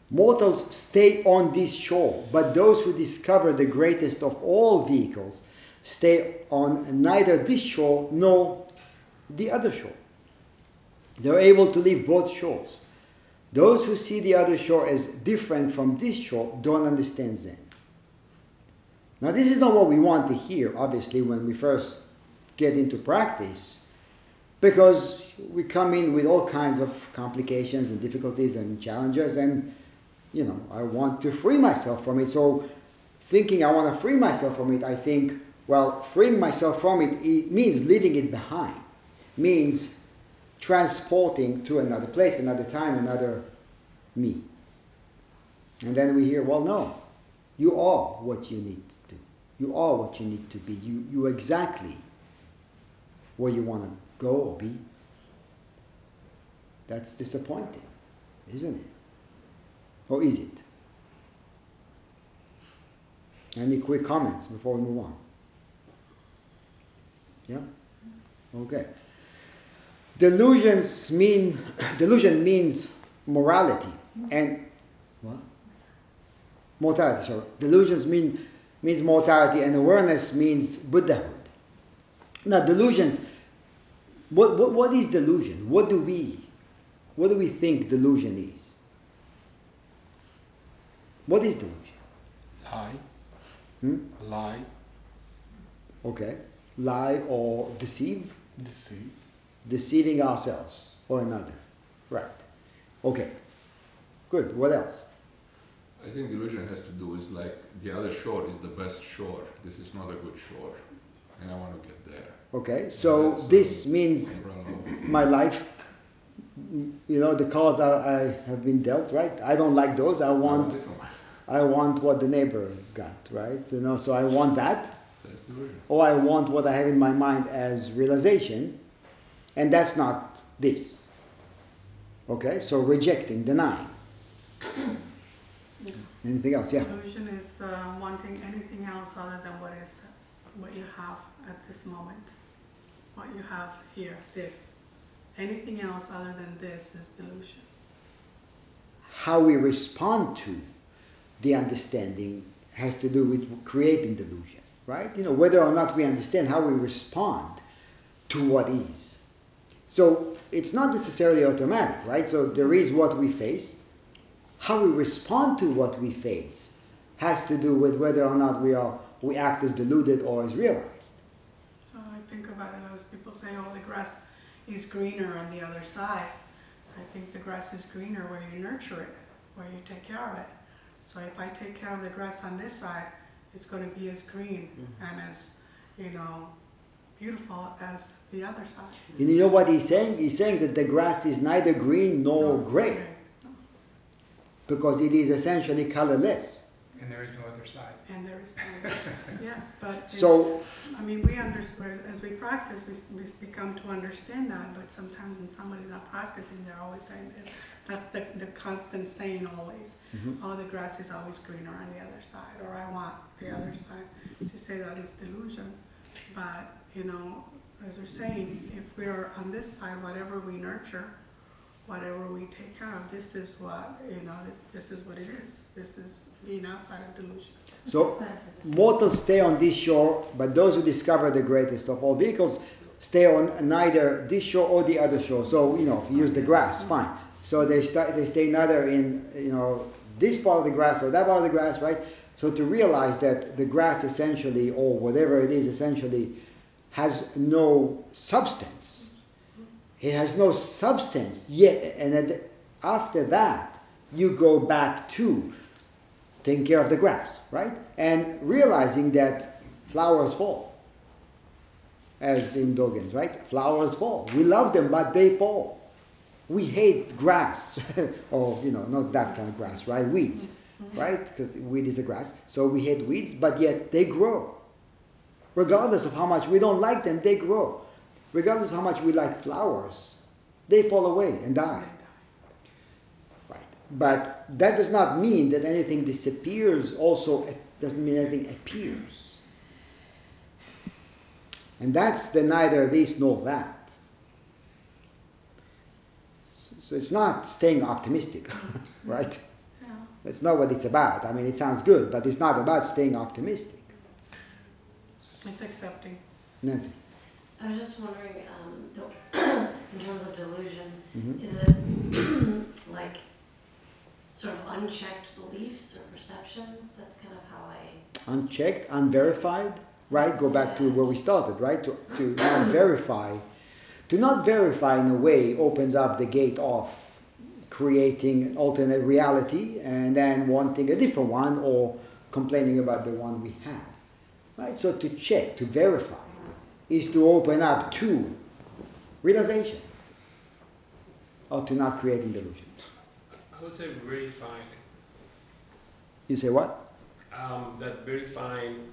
Mortals stay on this shore, but those who discover the greatest of all vehicles stay on neither this shore nor the other shore. They're able to leave both shores. Those who see the other shore as different from this shore don't understand Zen. Now, this is not what we want to hear, obviously, when we first get into practice, because we come in with all kinds of complications and difficulties and challenges, and you know, I want to free myself from it. So, thinking I want to free myself from it, I think, well, freeing myself from it, it means leaving it behind, means transporting to another place, another time, another me. And then we hear, well, no, you are what you need to do. You are what you need to be. You, you exactly where you want to go or be. That's disappointing, isn't it? Or is it? Any quick comments before we move on? Yeah? Okay. Delusions mean delusion means morality. And What? Mortality, sorry. Delusions mean means mortality and awareness means Buddhahood. Now delusions, what, what, what is delusion? What do we what do we think delusion is? What is delusion? Lie, Hmm? lie, Okay. Lie or deceive? deceive. Deceiving ourselves or another. Right. Okay. Good. What else? I think delusion has to do with like the other shore is the best shore. This is not a good shore, and I want to get there. Okay. So That's, uh, this means my life you know the cards I, I have been dealt right i don't like those i want i want what the neighbor got right you know so i want that That's delusion. or i want what i have in my mind as realization and that's not this okay so rejecting denying anything else yeah Illusion is uh, wanting anything else other than what is, what you have at this moment. What you have here, this. Anything else other than this is delusion. how we respond to the understanding has to do with creating delusion, right? You know, whether or not we understand how we respond to what is. So it's not necessarily automatic, right? So there is what we face. How we respond to what we face has to do with whether or not we are we act as deluded or as realized. So I think about it as people say, oh, the grass is greener on the other side. I think the grass is greener where you nurture it, where you take care of it. So if I take care of the grass on this side, it's going to be as green mm-hmm. and as, you know, beautiful as the other side. And you know what he's saying? He's saying that the grass is neither green nor gray because it is essentially colorless. And there is no other side. And there is, no. other side. yes, but. it- So I mean, we understand, as we practice, we, we become to understand that, but sometimes when somebody's not practicing, they're always saying this. That's the, the constant saying always. Mm-hmm. Oh, the grass is always greener on the other side, or I want the other mm-hmm. side. To say that is delusion. But, you know, as we're saying, if we're on this side, whatever we nurture, whatever we take care of, this is what, you know, this, this is what it is. This is being outside of delusion. So mortals stay on this shore, but those who discover the greatest of all vehicles stay on neither this shore or the other shore. So you know, you use the grass, fine. So they start, they stay neither in you know this part of the grass or that part of the grass, right? So to realize that the grass essentially, or whatever it is, essentially has no substance. It has no substance yet, and after that, you go back to taking care of the grass, right? And realizing that flowers fall, as in Dogen's, right? Flowers fall. We love them, but they fall. We hate grass, or you know, not that kind of grass, right? Weeds, right? Because weed is a grass. So we hate weeds, but yet they grow. Regardless of how much we don't like them, they grow. Regardless of how much we like flowers, they fall away and die. Right. But that does not mean that anything disappears, also, it doesn't mean anything appears. And that's the neither this nor that. So it's not staying optimistic, right? Yeah. That's not what it's about. I mean, it sounds good, but it's not about staying optimistic. It's accepting. Nancy. I was just wondering, um, the- in terms of delusion, Mhm. is it like sort of unchecked beliefs or perceptions? That's kind of how I. unchecked, unverified, right? Go back to where we started, right? To, to not verify. To not verify in a way opens up the gate of creating an alternate reality and then wanting a different one or complaining about the one we have, right? So to check, to verify, is to open up to realization or to not creating delusion. I would say verifying. You say what? Um, that verifying,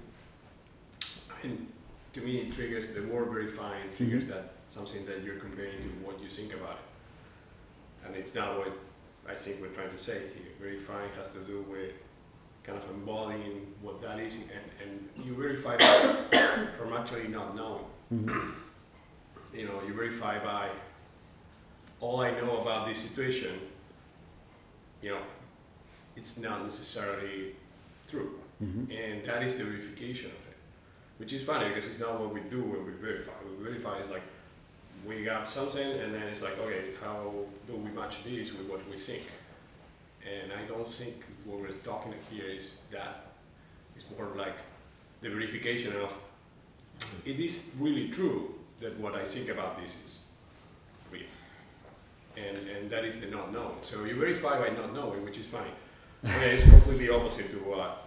mean, to me, it triggers the word verifying triggers that something that you're comparing to what you think about it, and it's not what I think we're trying to say here. Verifying has to do with kind of embodying what that is, and, and you verify from actually not knowing. Mhm. You know, you verify by all I know about this situation. You know, it's not necessarily true. Mhm. And that is the verification of it. Which is funny because it's not what we do when we verify. We verify is like we got something and then it's like, okay, how do we match this with what we think? And I don't think what we're talking here is that. It's more like the verification of it is really true that what I think about this is real. And, and that is the not knowing. So you verify by not knowing, which is fine. And it's completely opposite to what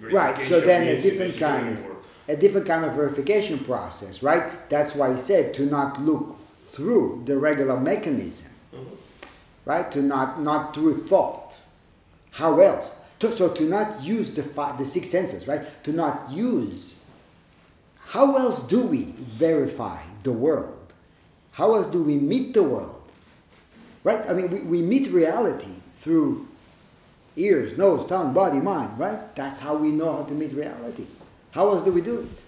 Right, so then a different is in the kind. a different kind of verification process, right? That's why he said to not look through the regular mechanism, Mhm. Right? To not not through thought. How else? To, so to not use the fi- the six senses, right? To not use. How else do we verify the world? How else do we meet the world? Right? I mean, we, we meet reality through ears, nose, tongue, body, mind, right? That's how we know how to meet reality. How else do we do it?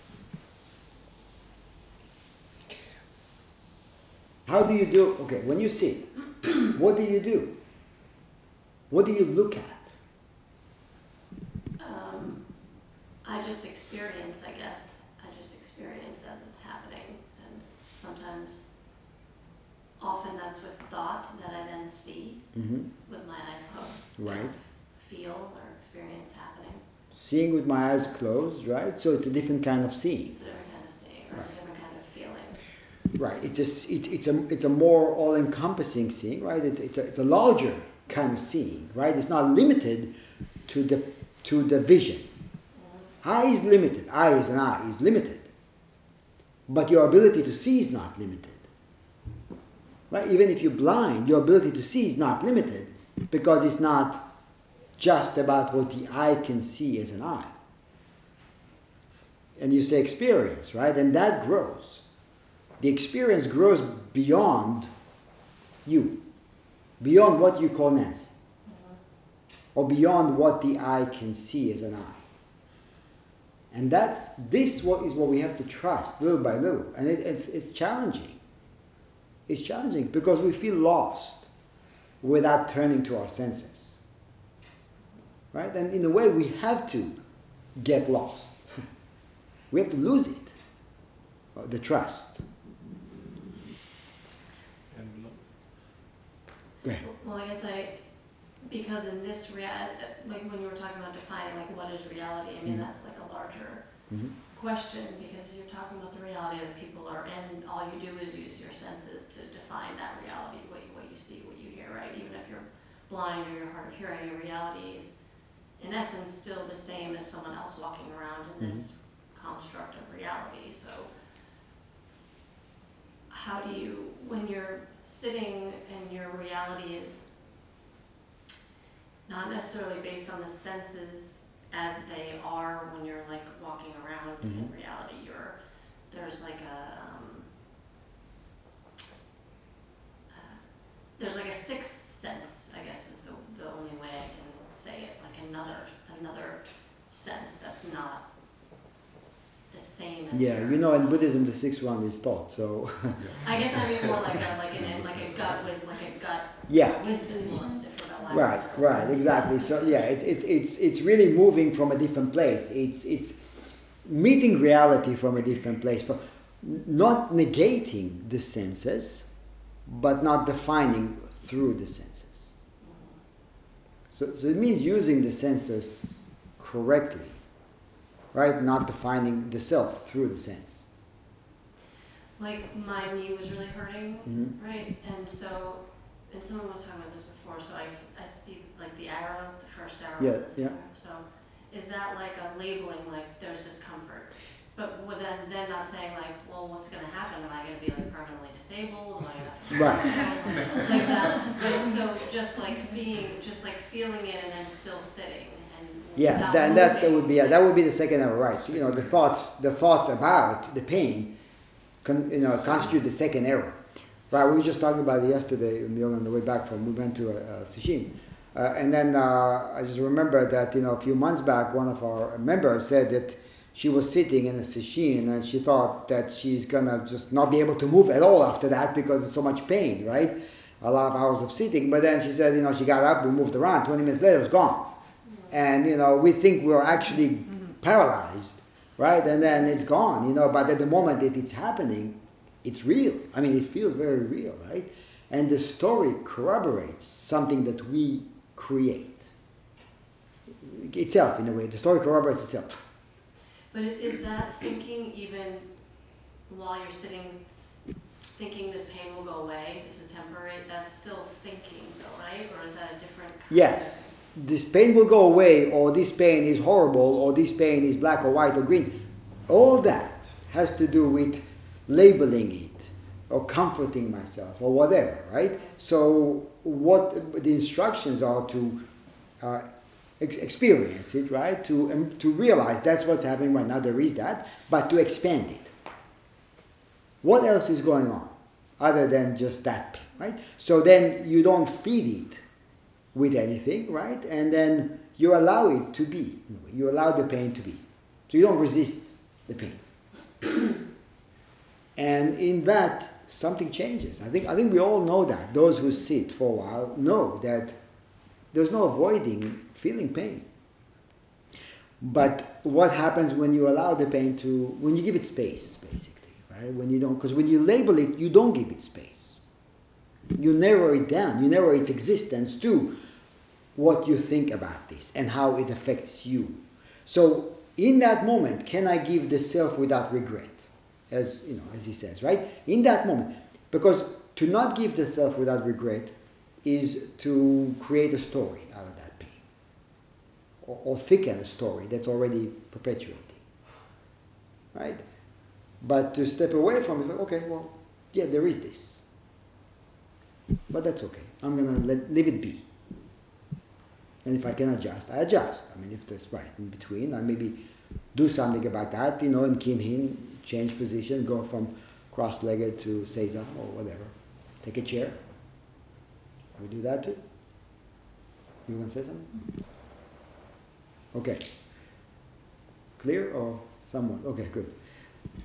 How do you do? Okay, when you sit, what do you do? What do you look at? Um, I just experience, I guess. I just experience as it's happening, and sometimes, often that's with thought that I then see hmm with my eyes closed. Right. Feel or experience happening. Seeing with my eyes closed, right? So it's a different kind of seeing. It's a different kind of seeing, or it's a different kind of feeling. Right. It's a, it, it's a, it's a more all-encompassing seeing, right? It's, it's, a, it's a larger kind of seeing, right? It's not limited to the, to the vision. Eye is limited. Eye is an eye is limited. But your ability to see is not limited. Right? Even if you're blind, your ability to see is not limited because it's not just about what the eye can see as an eye. And you say experience, right? And that grows. The experience grows beyond you, beyond what you call Nancy, or beyond what the eye can see as an eye. And that's this what is what we have to trust little by little. And it, it's, it's challenging. It's challenging because we feel lost without turning to our senses. Right? And in a way, we have to get lost. we have to lose it, uh, the trust. And Well, I guess I, because in this rea, like when you were talking about defining like what is reality, I mean, Mhm. that's like a larger Mhm. question because you're talking about the reality that people are in. All you do is use your senses to define that reality, what you, what you see, what you hear, right? Even if you're blind or you're hard of hearing, your reality is in essence still the same as someone else walking around in this construct of reality. So how do you, when you're sitting and your reality is not necessarily based on the senses as they are when you're like walking around in Mhm. reality, you're, there's like a, um, uh, there's like a sixth sense, I guess is the, the only way I can say it, like another, another sense that's not the same as Yeah, your- you know, in Buddhism, the sixth one is thought. So, I guess I mean more like a, like an, like a gut was like a gut yeah, wisdom one, if for lack right, right, exactly. So, yeah, it's it's it's it's really moving from a different place. It's it's meeting reality from a different place, from not negating the senses, but not defining through the senses. Mm-hmm. So, so it means using the senses correctly, right? Not defining the self through the sense. Like my knee was really hurting, Mhm. right? And so, and someone was talking about this before. So I, I see like the arrow, the first arrow. Yeah, yeah. arrow. So is that like a labeling? Like there's discomfort, but then then not saying like, well, what's gonna happen? Am I gonna be like permanently disabled? Am I gonna Right. like that? So, so just like seeing, just like feeling it, and then still sitting Yeah, not that, that, that would be yeah, that would be the second error, right? You know, the thoughts the thoughts about the pain, con, you know, constitute the second error, right? We were just talking about it yesterday, Myung, on the way back from we went to uh, uh, Sesshin, uh, and then uh, I just remember that you know a few months back, one of our members said that she was sitting in a Sesshin and she thought that she's gonna just not be able to move at all after that because it's so much pain, right? A lot of hours of sitting, but then she said, you know, she got up, we moved around. Twenty minutes later, it was gone and you know we think we're actually mm-hmm. paralyzed, right? And then it's gone, you know. But at the moment that it's happening, it's real. I mean, it feels very real, right? And the story corroborates something that we create itself in a way. The story corroborates itself. But is that thinking even while you're sitting, thinking this pain will go away, this is temporary, that's still thinking though, right? Or is that a different? kind of- Yes, this pain will go away, or this pain is horrible, or this pain is black or white or green. All that has to do with labeling it or comforting myself or whatever, right? So, what the instructions are to uh, ex- experience it, right? To, um, to realize that's what's happening right now, there is that, but to expand it. What else is going on other than just that, right? So then you don't feed it with anything, right? And then you allow it to be. You allow the pain to be. So you don't resist the pain. and in that, something changes. I think I think we all know that. Those who sit for a while know that there's no avoiding feeling pain. But what happens when you allow the pain to when you give it space, basically, right? When you don't because when you label it, you don't give it space. You narrow it down, you narrow its existence to what you think about this and how it affects you. So in that moment, can I give the self without regret? As you know, as he says, right? In that moment. Because to not give the self without regret is to create a story out of that pain. Or, or thicken a story that's already perpetuating. Right? But to step away from it, like, okay, well, yeah, there is this. But that's okay. I'm gonna let, leave it be. And if I can adjust, I adjust. I mean, if there's right in between, I maybe do something about that, you know, in Kinhin, change position, go from cross-legged to Seiza or whatever. Take a chair. We do that too. You want to say something? Okay. Clear or somewhat? Okay, good.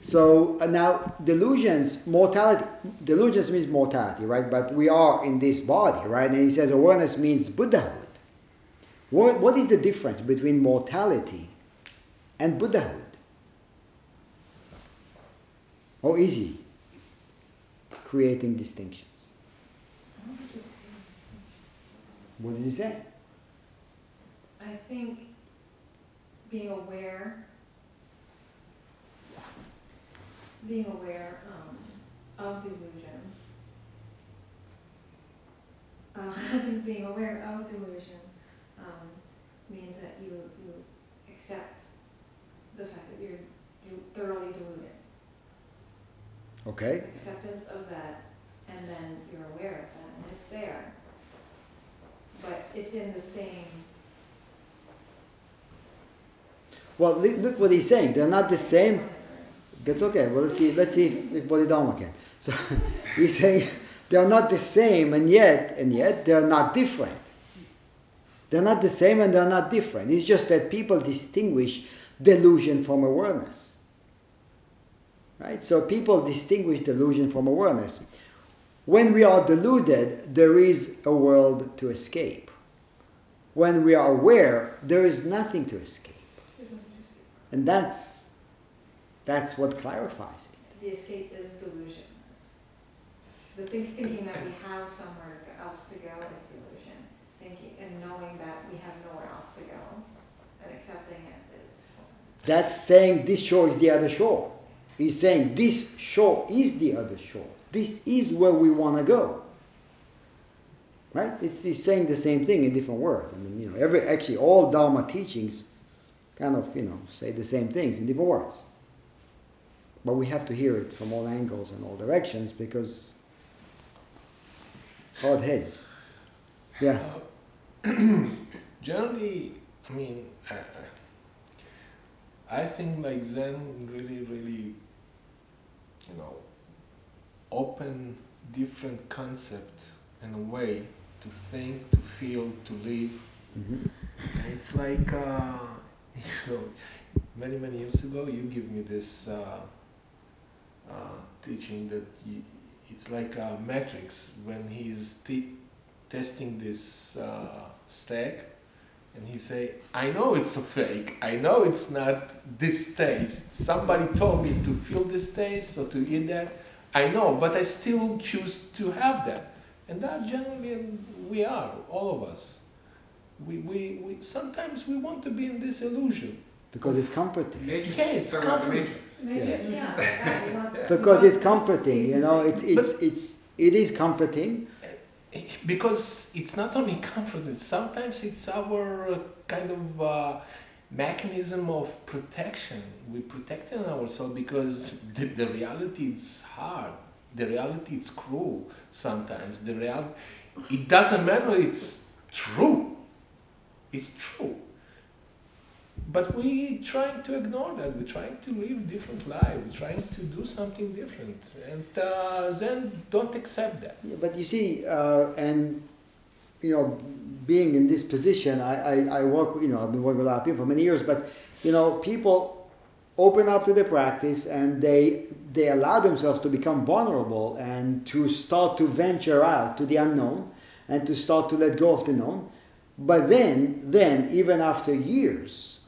So uh, now delusions, mortality, delusions means mortality, right? But we are in this body, right? And he says awareness means Buddhahood. What, what is the difference between mortality and Buddhahood? Or is he creating distinctions? What does he say? I think being aware, being aware um, of delusion. Uh, I think being aware of delusion um, means that you you accept the fact that you're thoroughly deluded. Okay. Acceptance of that, and then you're aware of that, and it's there. But it's in the same. Well, look what he's saying. They're not the same. That's okay. Well, let's see. Let's see if, if Bodhidharma can. So he's saying they're not the same, and yet, and yet they're not different. They're not the same, and they're not different. It's just that people distinguish delusion from awareness. Right. So people distinguish delusion from awareness. When we are deluded, there is a world to escape. When we are aware, there is nothing to escape. And that's that's what clarifies it. The escape is delusion. The thinking that we have somewhere else to go is delusion. Thinking and knowing that we have nowhere else to go and accepting it is. That's saying this shore is the other shore. He's saying this shore is the other shore. This is where we want to go. Right? It's he's saying the same thing in different words. I mean, you know, every actually all Dharma teachings kind of, you know, say the same things in different words. But we have to hear it from all angles and all directions because odd heads. Yeah. Uh, Generally, I mean, I, I think like Zen really, really, you know, open different concept and a way to think, to feel, to live. hmm And it's like, uh, you know, many, many years ago, you give me this uh, uh, teaching that you, it's like a matrix when he's testing this uh, stack and he say, "I know it's a fake. I know it's not this taste. Somebody told me to feel this taste or to eat that. I know, but I still choose to have that." And that generally we are, all of us. We, we, we sometimes we want to be in this illusion. Because it's comforting. Matrix. Yeah, it's Talking about the comfort. Matrix. Matrix, yeah, right, Because it's comforting, you know, it's, it's, it's, it is comforting. Because it's not only comfort sometimes it's our uh, kind of uh, mechanism of protection. We're protecting ourselves because the, the reality is hard. The reality is cruel sometimes. The real it doesn't matter it's true. It's true but we trying to ignore that. We're trying to live different life. We're trying to do something different. And uh, then don't accept that. Yeah, But you see, uh, and you know, being in this position, I, I, I work, you know, I've been working with a lot of people for many years, but you know, people open up to the practice and they they allow themselves to become vulnerable and to start to venture out to the unknown and to start to let go of the known. But then, then even after years,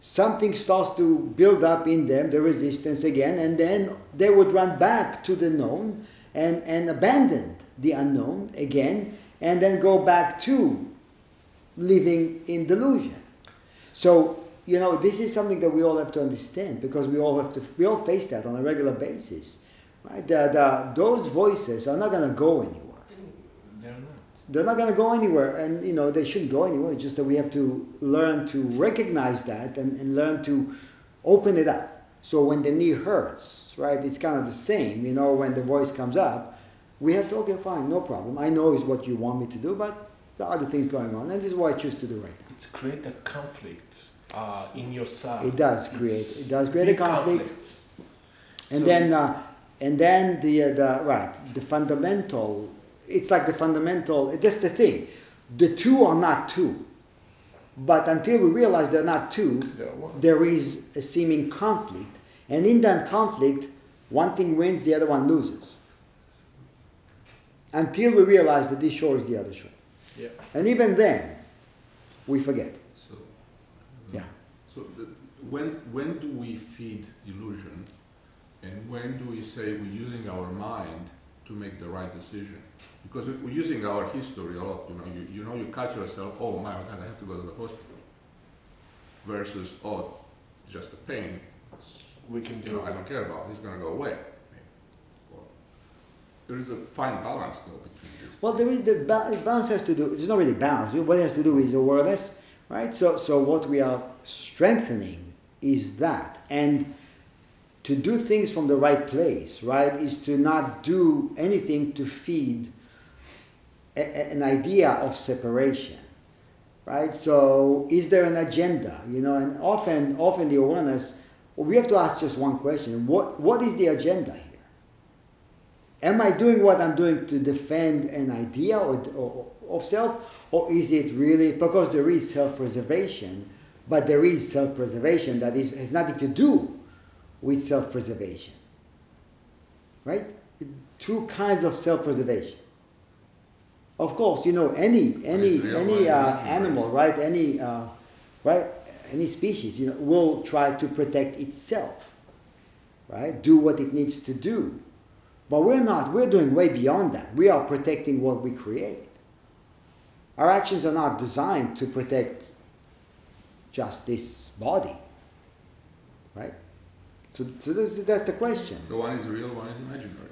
something starts to build up in them, the resistance again, and then they would run back to the known and, and abandon the unknown again, and then go back to living in delusion. So, you know, this is something that we all have to understand because we all have to, we all face that on a regular basis. Right? The, the, those voices are not going to go anywhere they're not going to go anywhere and you know they shouldn't go anywhere it's just that we have to learn to recognize that and, and learn to open it up so when the knee hurts right it's kind of the same you know when the voice comes up we have to okay fine no problem i know is what you want me to do but there are other things going on and this is what i choose to do right now it's create a conflict uh, in yourself. It does create- It's it does create a conflict. conflicts. and So- then uh, and then the, uh, the right the fundamental it's like the fundamental that's the thing. The two are not two. But until we realize they're not two They're there is a seeming conflict. And in that conflict one thing wins the other one loses. Until we realize that this shore is the other shore. Yeah. and even then we forget. So, uh, Yeah. So the, when when do we feed delusion, and when do we say we're using our mind to make the right decision? Because we- we're using our history a lot. You know, you, you know, you cut yourself. Oh my God, I have to go to the hospital. Versus oh, just a pain. We can You know, I don't care about. It's gonna go away. There is a fine balance though between this. Well, there is the ba- balance has to do. It's not really balance. What it has to do is awareness, right? So, so what we are strengthening is that, and to do things from the right place, right, is to not do anything to feed an idea of separation, right? So, is there an agenda? You know, and often, often the awareness. Well, we have to ask just one question: What, what is the agenda here? am I doing what I'm doing to defend an idea or, or, of self, or is it really because there is self-preservation, but there is self-preservation that is, has nothing to do with self-preservation, right? Two kinds of self-preservation. Of course, you know any any any uh, animal, right? Any uh, right? Any species, you know, will try to protect itself, right? Do what it needs to do. But we're not, we're doing way beyond that. We are protecting what we create. Our actions are not designed to protect just this body. Right? So, so this, that's the question. So one is real, one is imaginary.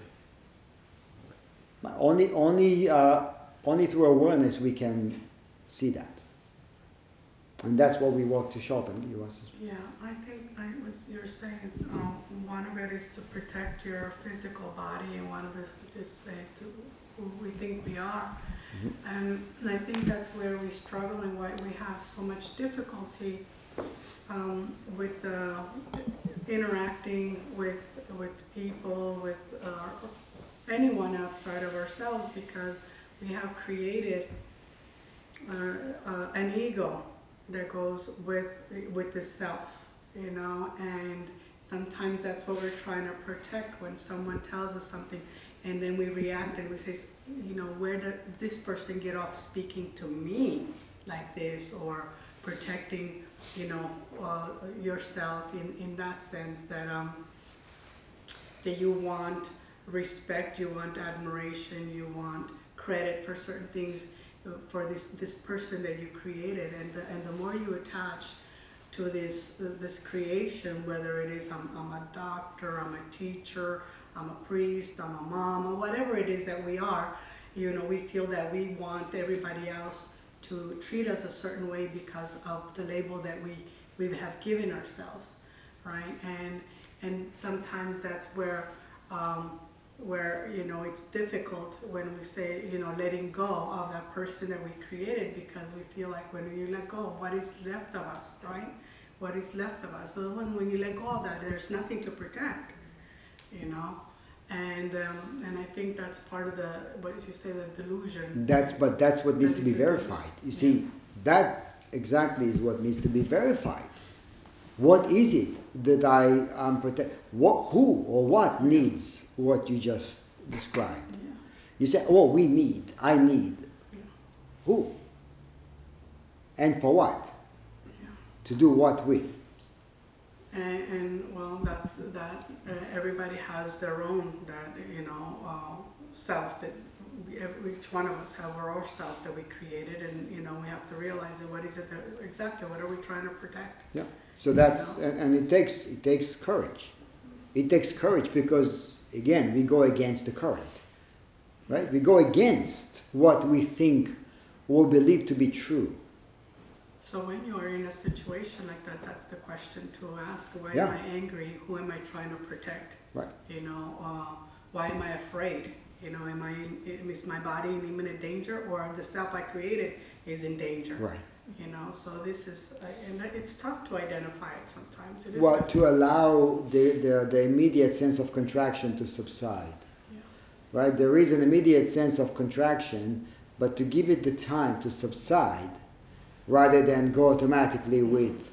Only, only, uh, only through awareness we can see that. And that's what we work to sharpen. You was Yeah, I think I was, you're saying, um, one of it is to protect your physical body and one of it is to just say to who we think we are. And I think that's where we struggle and why we have so much difficulty, um, with, uh, interacting with, with people, with, uh, anyone outside of ourselves because we have created, uh, uh, an ego that goes with with the self, you know, and sometimes that's what we're trying to protect when someone tells us something and then we react and we say, you know, where did this person get off speaking to me like this or protecting, you know, uh, yourself in, in that sense that, um, that you want respect, you want admiration, you want credit for certain things uh, for this, this person that you created. And the, and the more you attach to this, uh, this creation, whether it is I'm, I'm a doctor, I'm a teacher, I'm a priest, I'm a mom, or whatever it is that we are, you know, we feel that we want everybody else to treat us a certain way because of the label that we, we have given ourselves, right? And, and sometimes that's where, um, where, you know, it's difficult when we say, you know, letting go of that person that we created because we feel like when you let go, what is left of us, right? What is left of us? So when, when you let go of that, there's nothing to protect, you know? And, um, and I think that's part of the, what you say, the delusion. That's but that's what needs That to be is a delusion. verified. You see, that exactly is what needs to be verified. What is it that I am protect? What, who or what needs what you just described? Yeah. You say, "Oh, we need. I need." Who? And for what? Yeah. To do what with? And, and well, that's that. Uh, everybody has their own that you know uh, self that we, each one of us have our own self that we created, and you know we have to realize that what is it that exactly what are we trying to protect? Yeah. So that's and, and it takes it takes courage. It takes courage because again we go against the current, right? We go against what we think or believe to be true. So when you are in a situation like that, that's the question to ask. Why Yeah. am I angry? Who am I trying to protect? Right. You know, uh, why am I afraid? You know, am I in, is my body in imminent danger, or the self I created is in danger? Right. You know, so this is, uh, and it's tough to identify it sometimes. It is Well, to allow the, the, the immediate sense of contraction to subside. Yeah. Right? There is an immediate sense of contraction, but to give it the time to subside rather than go automatically with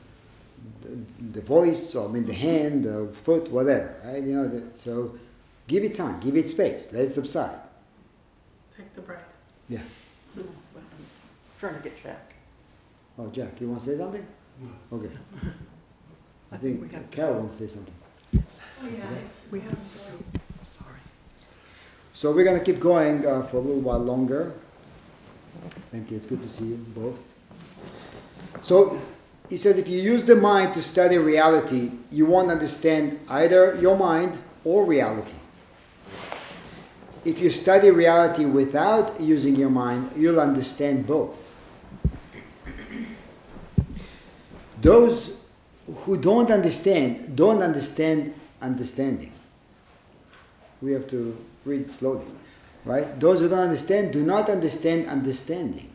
the, the voice or I mean the hand, the foot, whatever. Right? You know, the, so give it time, give it space, let it subside. Take the breath. Yeah. Trying to get Jack. Oh, Jack, you want to say something? Okay. I I think we think got- Carol wants to say something. Oh, yeah, it's. We have, sorry. So we're going to keep going uh, for a little while longer. Thank you. It's good to see you both. So he says if you use the mind to study reality, you won't understand either your mind or reality. If you study reality without using your mind, you'll understand both. Those who don't understand don't understand understanding. We have to read slowly, right? Those who don't understand do not understand understanding.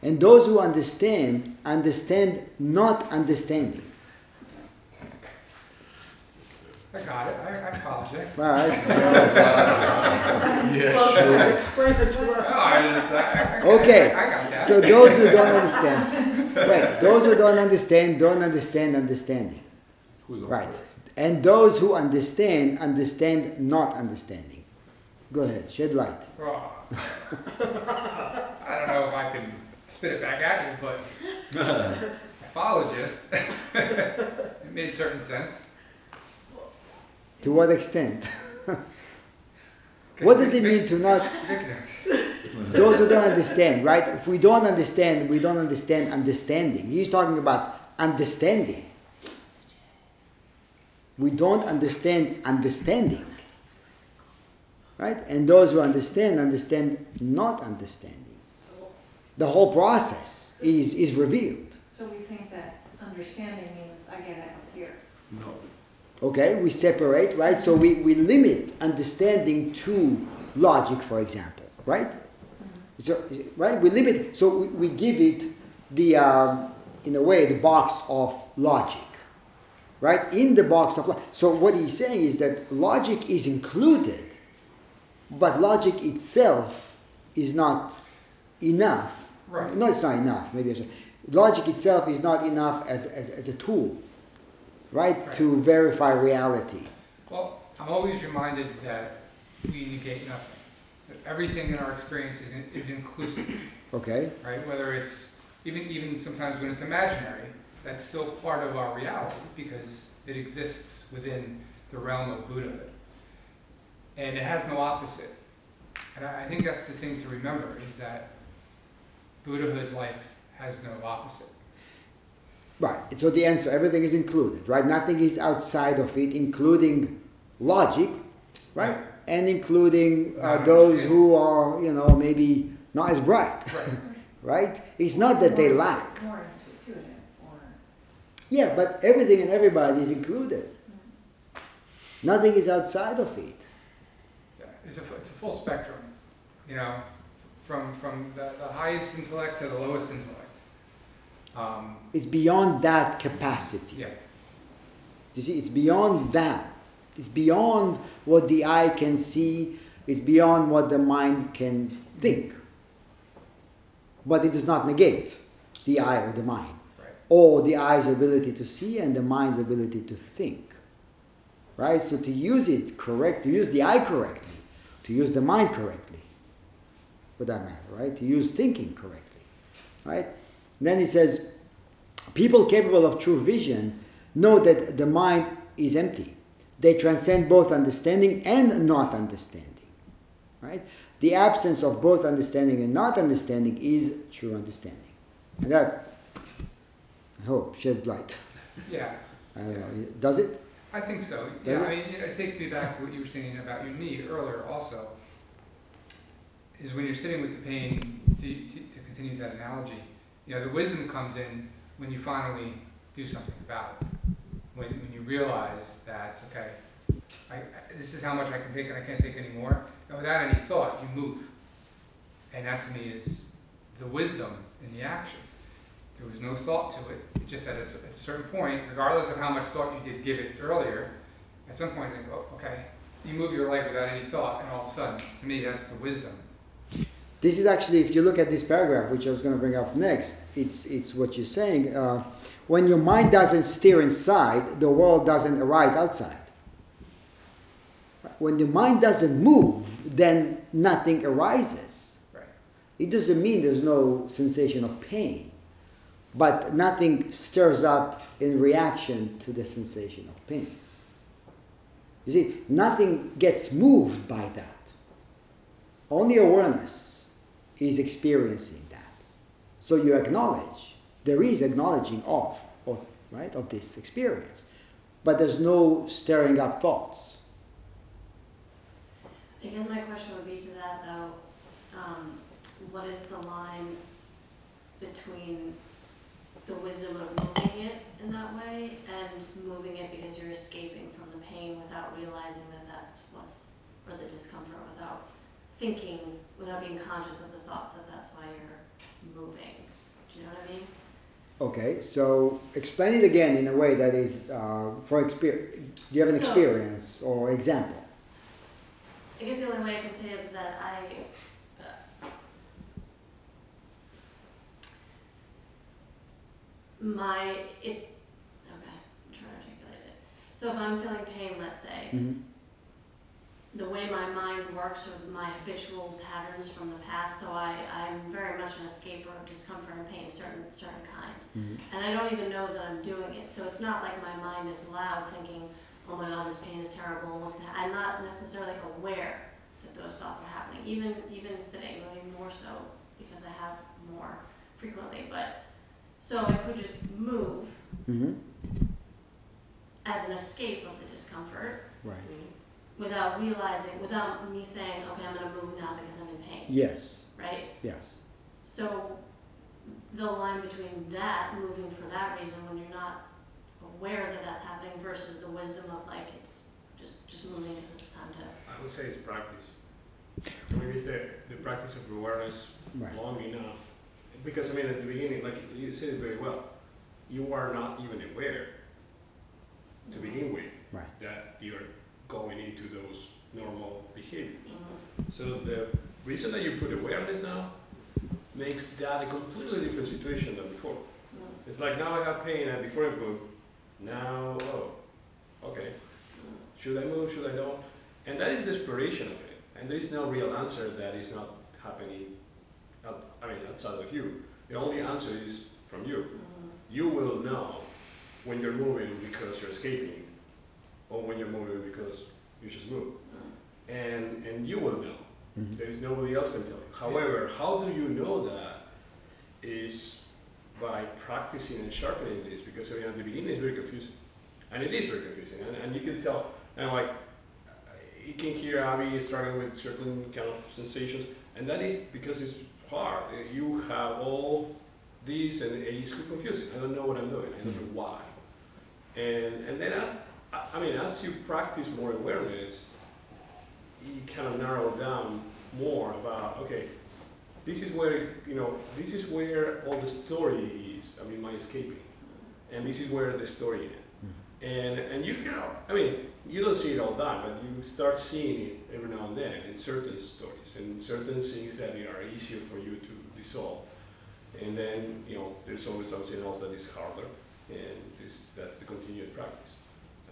And those who understand understand not understanding. I got it, I, I followed you. All right. so- Explain it to No, us. I just, I, I, I- okay. I got that. So those who don't understand, right? Those who don't understand don't understand understanding, Who's right? And those who understand understand not understanding. Go ahead, shed light. Well, I don't know if I can spit it back at you, but I followed you. it made certain sense. To what extent? what does it mean to not those who don't understand, right? If we don't understand, we don't understand understanding. He's talking about understanding. We don't understand understanding. Right? And those who understand, understand not understanding. The whole process is, is revealed. So we think that understanding means I get it up here. No. Okay? We separate, right? So we, we limit understanding to logic, for example, right? So, right? We limit, so we, we give it the, um, in a way, the box of logic, right? In the box of, logic. so what he's saying is that logic is included, but logic itself is not enough. Right. No, it's not enough. Maybe I should. Logic itself is not enough as, as, as a tool, right? Right. To verify reality. Well, I'm always reminded that we negate nothing. Everything in our experience is, in, is inclusive, Okay? right? Whether it's even even sometimes when it's imaginary, that's still part of our reality because it exists within the realm of Buddhahood, and it has no opposite. And I, I think that's the thing to remember is that Buddhahood life has no opposite. Right. So the answer, everything is included, right? Nothing is outside of it, including logic, right? And including uh, those who are, you know, maybe not as bright, Right. right? It's not that they lack. More intuitive, or, Yeah, but everything and everybody is included. Nothing is outside of it. Yeah, it's a, it's a full spectrum, you know, from, from the, the highest intellect to the lowest intellect. Um, It's beyond that capacity. yeah, You see, it's beyond that. It's beyond what the eye can see. It's beyond what the mind can think. But it does not negate the eye or the mind, right. or the eye's ability to see and the mind's ability to think. Right? So to use it correct, to use the eye correctly, to use the mind correctly, for that matter, right? To use thinking correctly, right? Then he says, people capable of true vision know that the mind is empty. They transcend both understanding and not understanding, right? The absence of both understanding and not understanding is true understanding, and that I hope shed light. Yeah, I don't know. Does it? I think so. Does Yeah, it? I mean, it takes me back to what you were saying about your knee earlier also. Is when you're sitting with the pain, to, to, to continue that analogy, you know, the wisdom comes in when you finally do something about it. When, when you realize that, okay, I, this is how much I can take and I can't take anymore, and without any thought, you move. And that to me is the wisdom in the action. There was no thought to it. It just at a at a certain point, regardless of how much thought you did give it earlier, at some point you think, oh, okay, you move your leg without any thought, and all of a sudden, to me, that's the wisdom. This is actually, if you look at this paragraph, which I was going to bring up next, it's, it's what you're saying. Uh, when your mind doesn't steer inside, the world doesn't arise outside. When your mind doesn't move, then nothing arises. Right. It doesn't mean there's no sensation of pain, but nothing stirs up in reaction to the sensation of pain. You see, nothing gets moved by that. Only awareness is experiencing that. So you acknowledge, there is acknowledging of, of right, of this experience. But there's no stirring up thoughts. I guess my question would be to that though, um, what is the line between the wisdom of moving it in that way and moving it because you're escaping from the pain without realizing that that's what's, or the discomfort without thinking, without being conscious of the thoughts that that's why you're moving. Do you know what I mean? Okay, so explain it again in a way that is uh, for experience. Do you have an So- experience or example? I guess the only way I can say is that I, uh, my, it, okay, I'm trying to articulate it. So if I'm feeling pain, let's say, Mhm. The way my mind works or my habitual patterns from the past, so I, I'm very much an escaper of discomfort and pain, certain, certain kinds. Mhm. And I don't even know that I'm doing it, so it's not like my mind is loud thinking, oh my god, this pain is terrible, what's gonna, I'm not necessarily aware that those thoughts are happening, even, even sitting, maybe more so, because I have more frequently, but, so I could just move Mm-hmm. as an escape of the discomfort, Right. Without realizing, without me saying, okay, I'm gonna move now because I'm in pain, Yes. right? Yes. So the line between that, moving for that reason, when you're not aware that that's happening, versus the wisdom of like it's just just moving because it's time to. I would say it's practice. Maybe it's the, the practice of awareness Right. long enough. Because I mean, at the beginning, like you said it very well, you are not even aware to mm-hmm. begin with Right. that you're going into those normal behaviors. Mhm. So the reason that you put awareness now makes that a completely different situation than before. Mm, It's like now I have pain and before I move, now, oh, okay, mm. should I move, should I don't? And that is the exploration of it. And there is no real answer that is not happening, out, I mean, outside of you. The only answer is from you. You will know when you're moving because you're escaping, or when you're moving because you just move. And, and you will know. Mhm. There is nobody else can tell you. However, how do you know that is by practicing and sharpening this because I mean, at the beginning it's very confusing. And it is very confusing. And, and you can tell, and like, you can hear Abby struggling with certain kind of sensations. And that is because it's hard. You have all these and it's confusing. I don't know what I'm doing. I don't know why. And, and then, as, I mean, as you practice more awareness, you kind of narrow down more about, okay, this is where, you know, this is where all the story is. I mean, my escaping. And this is where the story ends. Mm-hmm. And, and you can, I mean, you don't see it all time, but you start seeing it every now and then in certain stories and certain things that are easier for you to dissolve. And then, you know, there's always something else that is harder, and this, that's the continued practice.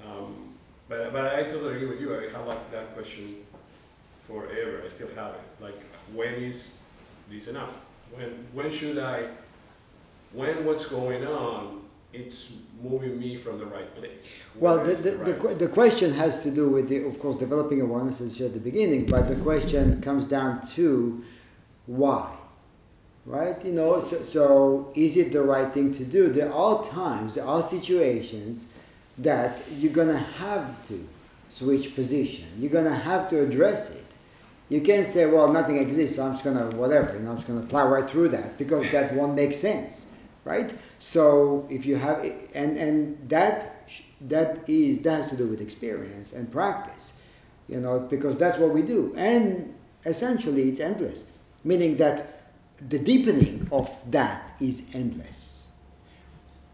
Um, but, but I totally agree with you. I have like that question forever. I still have it. Like, when is this enough? When, when should I, when what's going on, it's moving me from the right place? Well, the, the, the, right- que- the question has to do with, the, of course, developing awareness as you said at the beginning, but the question comes down to why, right? You know, so, so is it the right thing to do? There are times, there are situations that you're gonna have to switch position. You're gonna have to address it. You can't say, well, nothing exists, so I'm just gonna whatever, you know, I'm just gonna plow right through that because that won't make sense, right? So if you have, and and that that is that has to do with experience and practice, you know, because that's what we do, and essentially it's endless, meaning that the deepening of that is endless.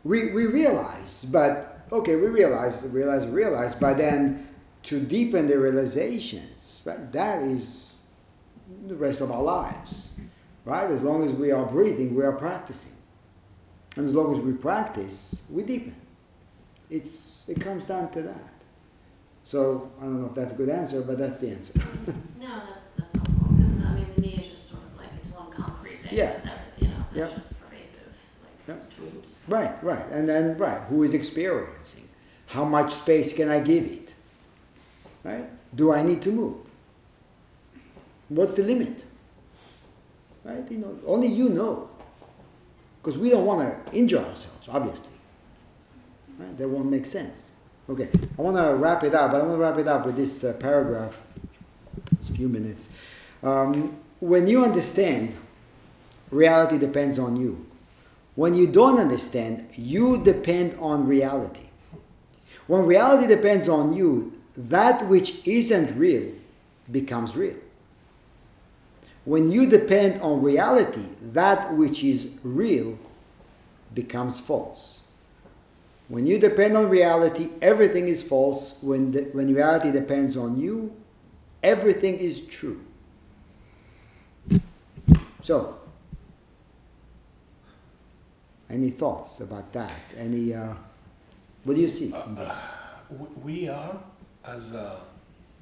We we realize, but okay, we realize, realize, realize, but then to deepen the realizations, right? That is the rest of our lives, right? As long as we are breathing, we are practicing. And as long as we practice, we deepen. It's, it comes down to that. So I don't know if that's a good answer, but that's the answer. No, that's, that's helpful, because I mean, the knee is just sort of like, it's one concrete thing, Yeah. everything, you know, Yeah. just pervasive, like, Yeah. between just. Right, right. And then, right, who is experiencing? How much space can I give it? Right? Do I need to move? What's the limit? Right? You know, only you know. Because we don't want to injure ourselves, obviously. Right? That won't make sense. Okay, I want to wrap it up, I want to wrap it up with this uh, paragraph. It's a few minutes. Um, when you understand, reality depends on you. When you don't understand, you depend on reality. When reality depends on you, that which isn't real becomes real. When you depend on reality, that which is real becomes false. When you depend on reality, everything is false. When, the, when reality depends on you, everything is true. So, any thoughts about that? Any, uh, what do you see in this? W- We are, as a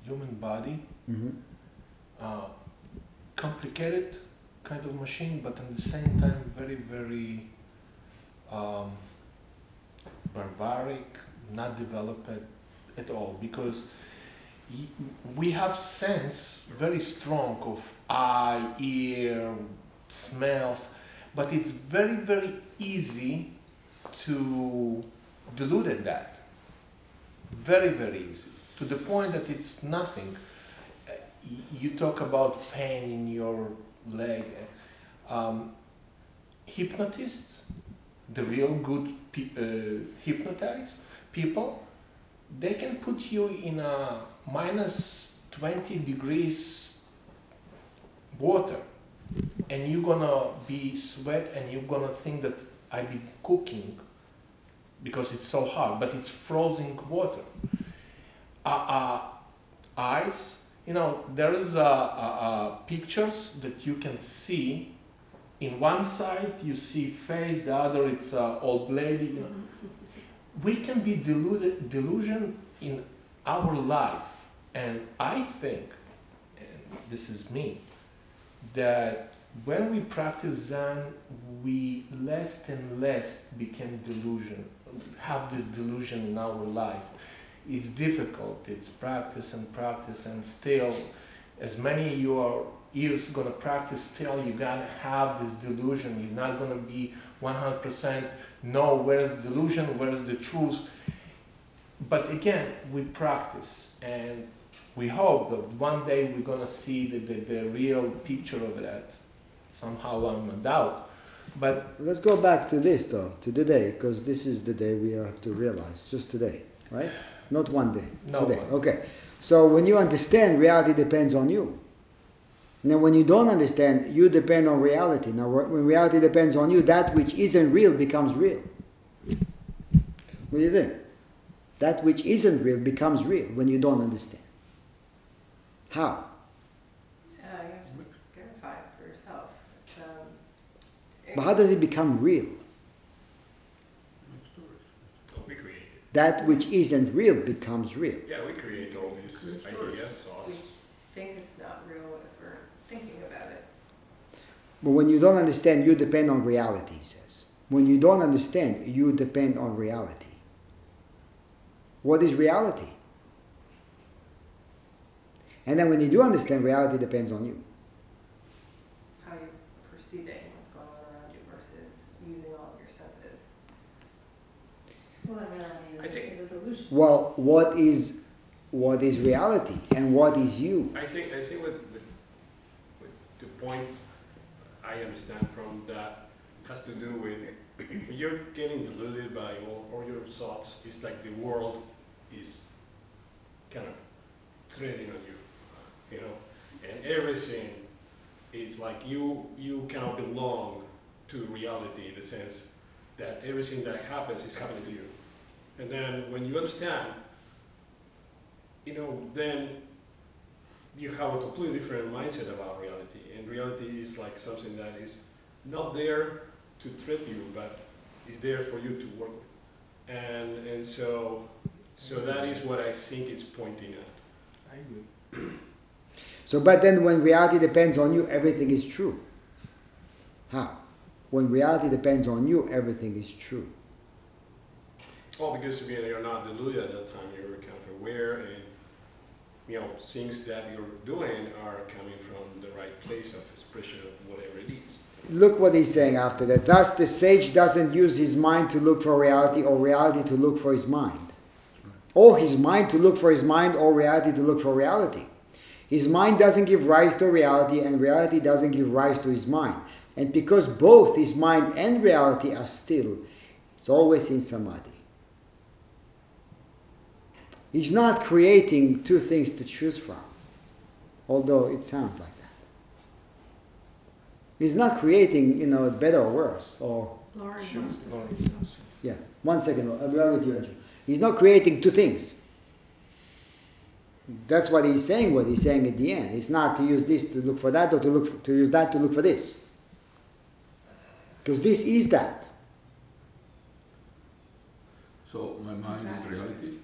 human body, hmm uh, complicated kind of machine, but at the same time very, very um, barbaric, not developed at all. Because we have sense very strong of eye, ear, smells, but it's very, very easy to dilute at that. Very, very easy. To the point that it's nothing. Uh, You talk about pain in your leg. Um, hypnotists, the real good pe- uh, hypnotized people, they can put you in a minus 20 degrees water and you're gonna be sweat and you're gonna think that I be cooking because it's so hard, but it's frozen water. Uh, uh, ice, you know, there is uh, uh, uh, pictures that you can see. In one side you see face, the other it's uh, old lady. You know. We can be deluded, delusion in our life, and I think, and this is me, that when we practice Zen, we less and less become delusion, have this delusion in our life. It's difficult. It's practice and practice, and still, as many you are years gonna practice, still you gotta have this delusion. You're not gonna be 100% know where is delusion, where is the truth. But again, we practice, and we hope that one day we're gonna see the, the, the real picture of that. Somehow I'm a doubt. But Let's go back to this though, to today, because this is the day we have to realize, just today, right? Not one day. No today. one. Okay. So when you understand, reality depends on you. Now, when you don't understand, you depend on reality. Now, when reality depends on you, that which isn't real becomes real. What do you think? That which isn't real becomes real when you don't understand. How? Uh, you have to verify it for yourself. It's, um, But how does it become real? We create it. That which isn't real becomes real. Yeah, we create all these ideas, thoughts. think it's not real if we're thinking about it. But when you don't understand, you depend on reality, he says. When you don't understand, you depend on reality. What is reality? And then when you do understand, reality depends on you. How you perceive perceiving what's going on around you versus using all of your senses. Well, then I think- is, is a delusion. Well, what is what is reality and what is you? I think, I think what, what, what the point I understand from that has to do with when you're getting deluded by all, all your thoughts, it's like the world is kind of treading on you, you know, and everything, it's like you, you cannot belong to reality in the sense that everything that happens is happening to you. And then when you understand, you know, then you have a completely different mindset about reality. And reality is like something that is not there to trip you, but is there for you to work with. And and so so that is what I think it's pointing at. I agree. So, but then when reality depends on you, everything is true. How? When reality depends on you, everything is true. Well, because you know, you're not deluded at that time, you're kind of aware and you know, things that you're doing are coming from the right place of expression of whatever it is. Look what he's saying after that. Thus, the sage doesn't use his mind to look for reality or reality to look for his mind. Or his mind to look for his mind or reality to look for reality. His mind doesn't give rise to reality and reality doesn't give rise to his mind. And because both his mind and reality are still, it's always in samadhi. He's not creating two things to choose from, although it sounds like that. He's not creating, you know, better or worse, or Lauren wants to say something. yeah. One second, I'll be right with you, Andrew. He's not creating two things. That's what he's saying. What he's saying at the end. It's not to use this to look for that, or to look for, to use that to look for this. Because this is that. So my mind is reality.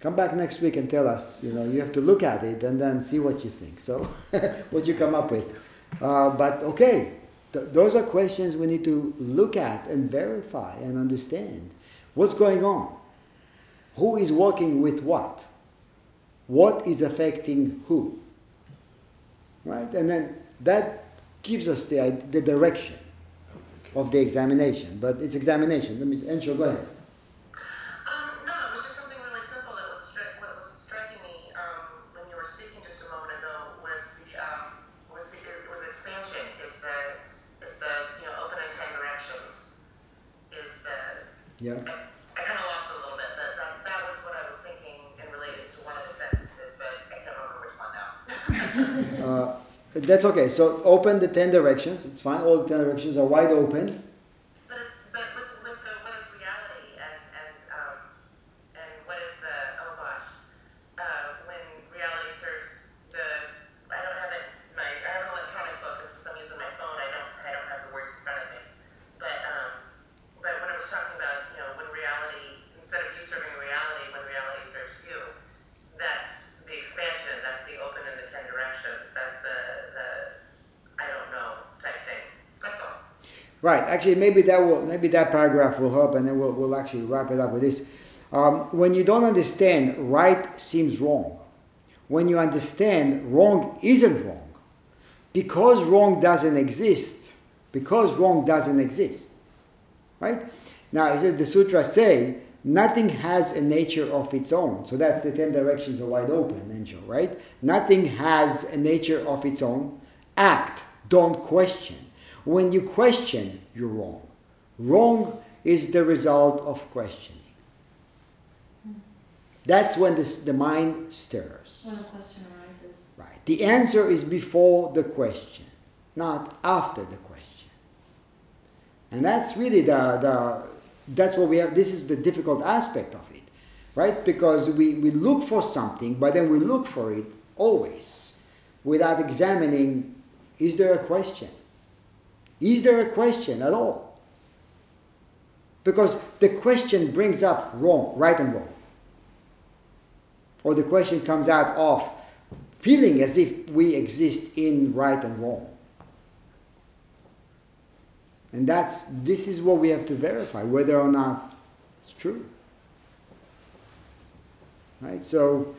Come back next week and tell us. You know, you have to look at it and then see what you think. So, what you come up with. Uh, but okay, th- those are questions we need to look at and verify and understand. What's going on? Who is working with what? What is affecting who? Right? And then that gives us the, the direction of the examination. But it's examination. Let me, Ansho, go ahead. Um, no, it was just something really simple that was stri- what was striking me um, when you were speaking just a moment ago was the um, was the it was expansion is the is the you know open and ten directions is the Yeah. I, I kind of lost it a little bit, but that, that was what I was thinking and related to one of the sentences, but I can't remember which one now. Uh, that's okay. So open the ten directions. It's fine. All the ten directions are wide open. But it's but with with the what is reality and and um and what is the oh gosh uh, when reality serves the I don't have it my I have an electronic book and since I'm using my phone I don't I don't have the words in front of me but um but when I was talking about you know when reality instead of you serving reality when reality serves you that's the expansion that's the open in the ten directions that's the the Right. Actually, maybe that will maybe that paragraph will help, and then we'll we'll actually wrap it up with this. Um, when you don't understand, right seems wrong. When you understand, wrong isn't wrong, because wrong doesn't exist. Because wrong doesn't exist. Right. Now it says the sutras say nothing has a nature of its own. So that's the ten directions are wide open, Enjo, right? Nothing has a nature of its own. Act. Don't question. When you question, you're wrong. Wrong is the result of questioning. That's when this, the mind stirs. When a question arises. Right. The answer is before the question, not after the question. And that's really the, the that's what we have this is the difficult aspect of it. Right? Because we, we look for something, but then we look for it always without examining is there a question? Is there a question at all? Because the question brings up wrong, right and wrong. Or the question comes out of feeling as if we exist in right and wrong. And that's this is what we have to verify whether or not it's true. Right? So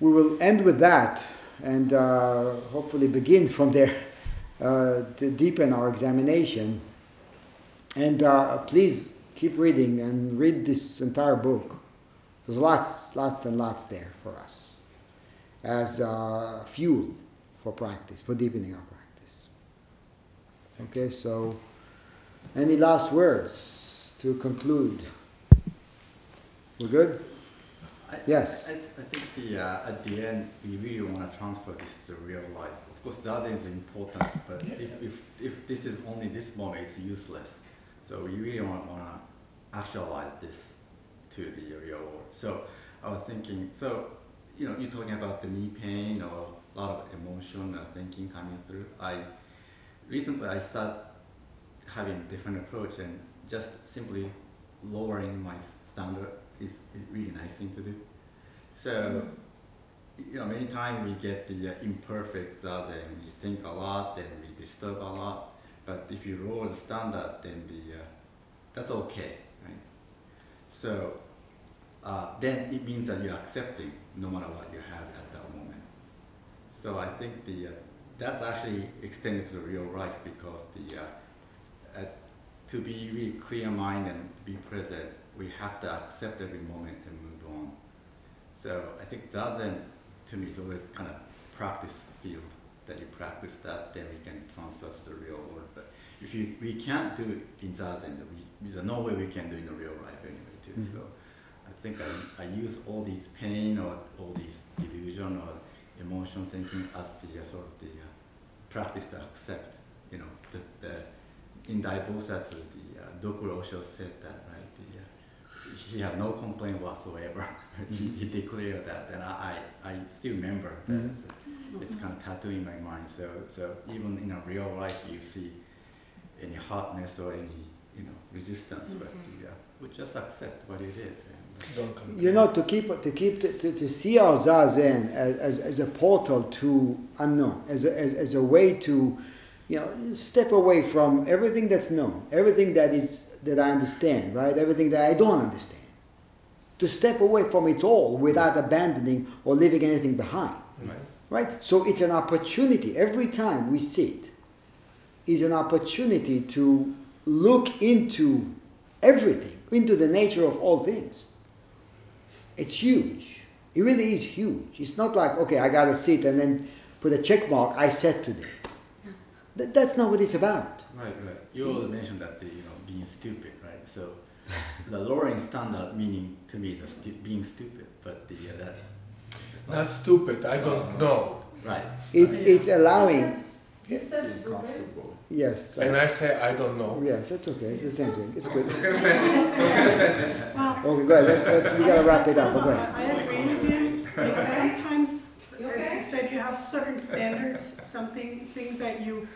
we will end with that and uh, hopefully begin from there to deepen our examination. And uh, please keep reading and read this entire book. There's lots, lots and lots there for us as uh, fuel for practice, for deepening our practice. Okay, so any last words to conclude? We're good? I, Yes. I, I think the uh, at the end we really want to transfer this to real life. Of course, Zazen is important, but if, if, if this is only this moment, it's useless. So we really want, to actualize this to the real world. So I was thinking, so you know, you're talking about the knee pain or a lot of emotion or thinking coming through. I recently I started having different approach and just simply lowering my standard is, is really nice thing to do. So, mm. You know, many times we get the uh, imperfect zazen. We think a lot, then we disturb a lot. But if you lower the standard, then the uh, that's okay, right? So uh, then it means that you're accepting no matter what you have at that moment. So I think the uh, that's actually extended to the real life because the uh, at, to be really clear mind and be present, we have to accept every moment and move on. So I think Zazen to me it's always kind of practice field that you practice that, then we can transfer to the real world. But if you we can't do it in Zazen, we, there's no way we can do it in the real life anyway too. Mhm. So I think I, I use all these pain or all these delusion or emotional thinking as the uh, sort of the uh, practice to accept. You know, the, the in Dai Bosatsu, the uh, Dokuro Osho said that, right? The, uh, he had no complaint whatsoever. he, he declared that, and I, I, I still remember that. Mhm. It's kind of tattooed in my mind. So, so even in a real life, you see any hardness or any, you know, resistance, but the, uh, we just accept what it is. And, Don't complain. You know, to keep to keep to, to, to see our zazen as, as, as a portal to unknown, as a, as, as a way to, you know, step away from everything that's known, everything that is that I understand, right? Everything that I don't understand. To step away from it all without abandoning or leaving anything behind. right. Right? So it's an opportunity. Every time we sit is an opportunity to look into everything, into the nature of all things. It's huge. It really is huge. It's not like, okay, I got to sit and then put a check mark, I said today. That, that's not what it's about. Right, right. You always mentioned that the, you know, being stupid, right? So the lowering standard meaning to me the stu- being stupid, but the uh, that. that's Not stupid, I don't know. Right. It's, it's allowing. He said stupid. Yes. And I say, I don't know. Yes, that's okay. It's the same thing. It's good. Don't get offended. Don't get offended. Well, Okay, go ahead. Let, let's, we got to wrap it up. But go. I agree with you, sometimes, You as you said, you have certain standards, something, things that you,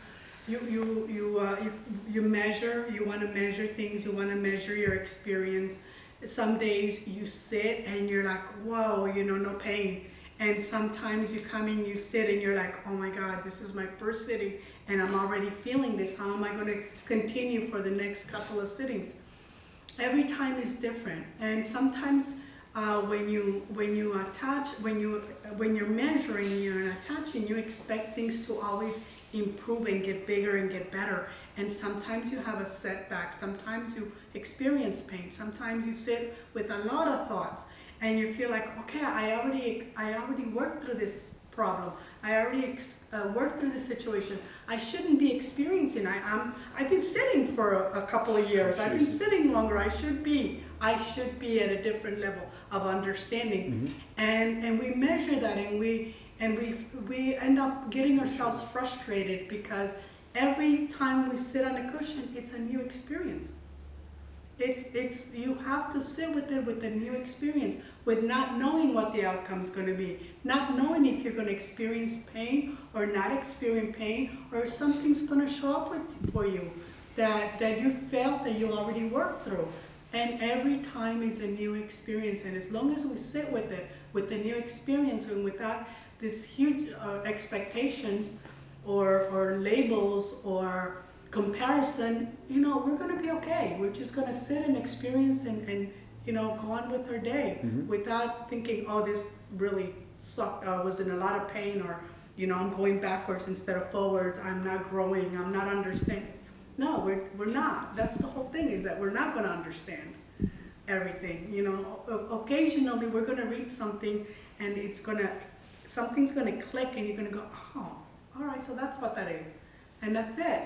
you, you, you, uh, you, you measure, you wanna measure things, you wanna measure your experience. Some days you sit and you're like, whoa, you know, no pain. And sometimes you come in, you sit, and you're like, oh my God, this is my first sitting, and I'm already feeling this. How am I going to continue for the next couple of sittings? Every time is different, and sometimes uh, when you when you attach when you when you're measuring you're attaching you expect things to always improve and get bigger and get better. And sometimes you have a setback. Sometimes you experience pain. Sometimes you sit with a lot of thoughts and you feel like okay i already i already worked through this problem. I already ex- uh, worked through this situation. I shouldn't be experiencing. I am i've been sitting for a, a couple of years. I've been sitting longer. I should be i should be at a different level of understanding. And and we measure that and we and we we end up getting ourselves frustrated because every time we sit on a cushion it's a new experience. It's it's you have to sit with it with a new experience with not knowing what the outcome is going to be not knowing if you're going to experience pain or not experience pain or if something's going to show up with, for you that that you felt that you already worked through. And every time is a new experience and as long as we sit with it with the new experience and without these huge uh, expectations or or labels or comparison, you know, we're gonna be okay. We're just gonna sit and experience and, and you know, go on with our day without thinking, oh, this really sucked, or was in a lot of pain, or you know, I'm going backwards instead of forwards. I'm not growing. I'm not understanding. No, we're we're not. That's the whole thing is that we're not gonna understand everything. You know, occasionally we're gonna read something and it's gonna something's gonna click and you're gonna go, oh, all right, so that's what that is, and that's it.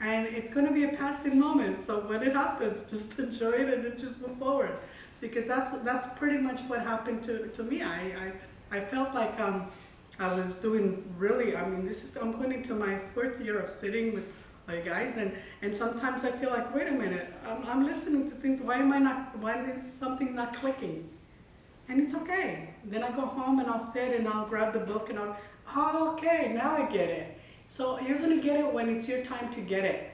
And it's going to be a passing moment. So when it happens, just enjoy it and then just move forward, because that's that's pretty much what happened to, to me. I, I I felt like um I was doing really. I mean, this is I'm going into my fourth year of sitting with my guys, and and sometimes I feel like, wait a minute, I'm, I'm listening to things. Why am I not? Why is something not clicking? And it's okay. Then I go home and I'll sit and I'll grab the book and I'll, oh, okay, now I get it. So you're gonna get it when it's your time to get it.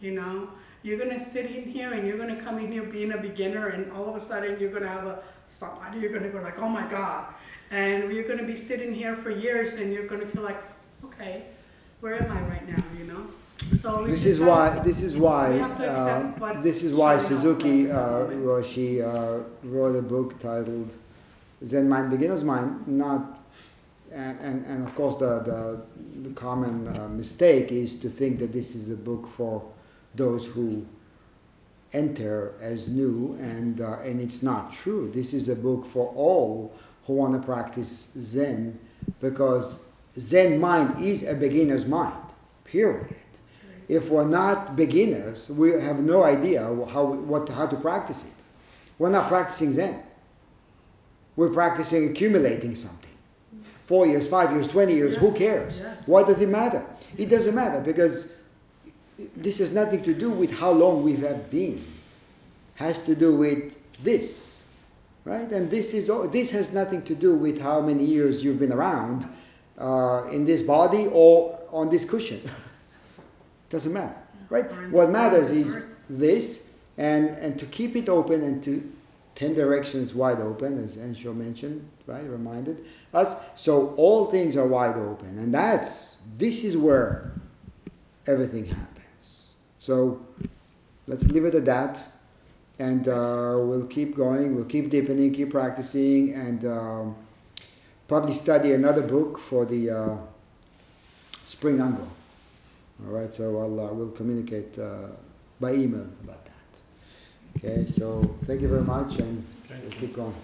You know, you're gonna sit in here and you're gonna come in here being a beginner, and all of a sudden you're gonna have a somebody. You're gonna go like, oh my god, and you're gonna be sitting here for years, and you're gonna feel like, okay, where am I right now? You know. So This is why. This is why. we have to accept Uh, this is why Suzuki, uh, she uh, wrote a book titled "Zen Mind, Beginner's Mind." Not, and and, and of course the the, the common uh, mistake is to think that this is a book for those who enter as new, and uh, and it's not true. This is a book for all who want to practice Zen, because Zen mind is a beginner's mind. Period. If we're not beginners, we have no idea how what how to practice it. We're not practicing Zen. We're practicing accumulating something. Four years, five years, twenty years. who cares? yes. Why does it matter? It doesn't matter because this has nothing to do with how long we have been. Has to do with this, right? And this is this has nothing to do with how many years you've been around uh, in this body or on this cushion. Doesn't matter, right? What matters is this, and and to keep it open and to ten directions wide open, as Ensho mentioned, right? Reminded us. So all things are wide open, and that's this is where everything happens. So let's leave it at that, and uh, we'll keep going. We'll keep deepening, keep practicing, and um, probably study another book for the uh, spring ango. All right, so I'll uh, we'll communicate uh, by email about that. Okay, so thank you very much, and we'll keep going.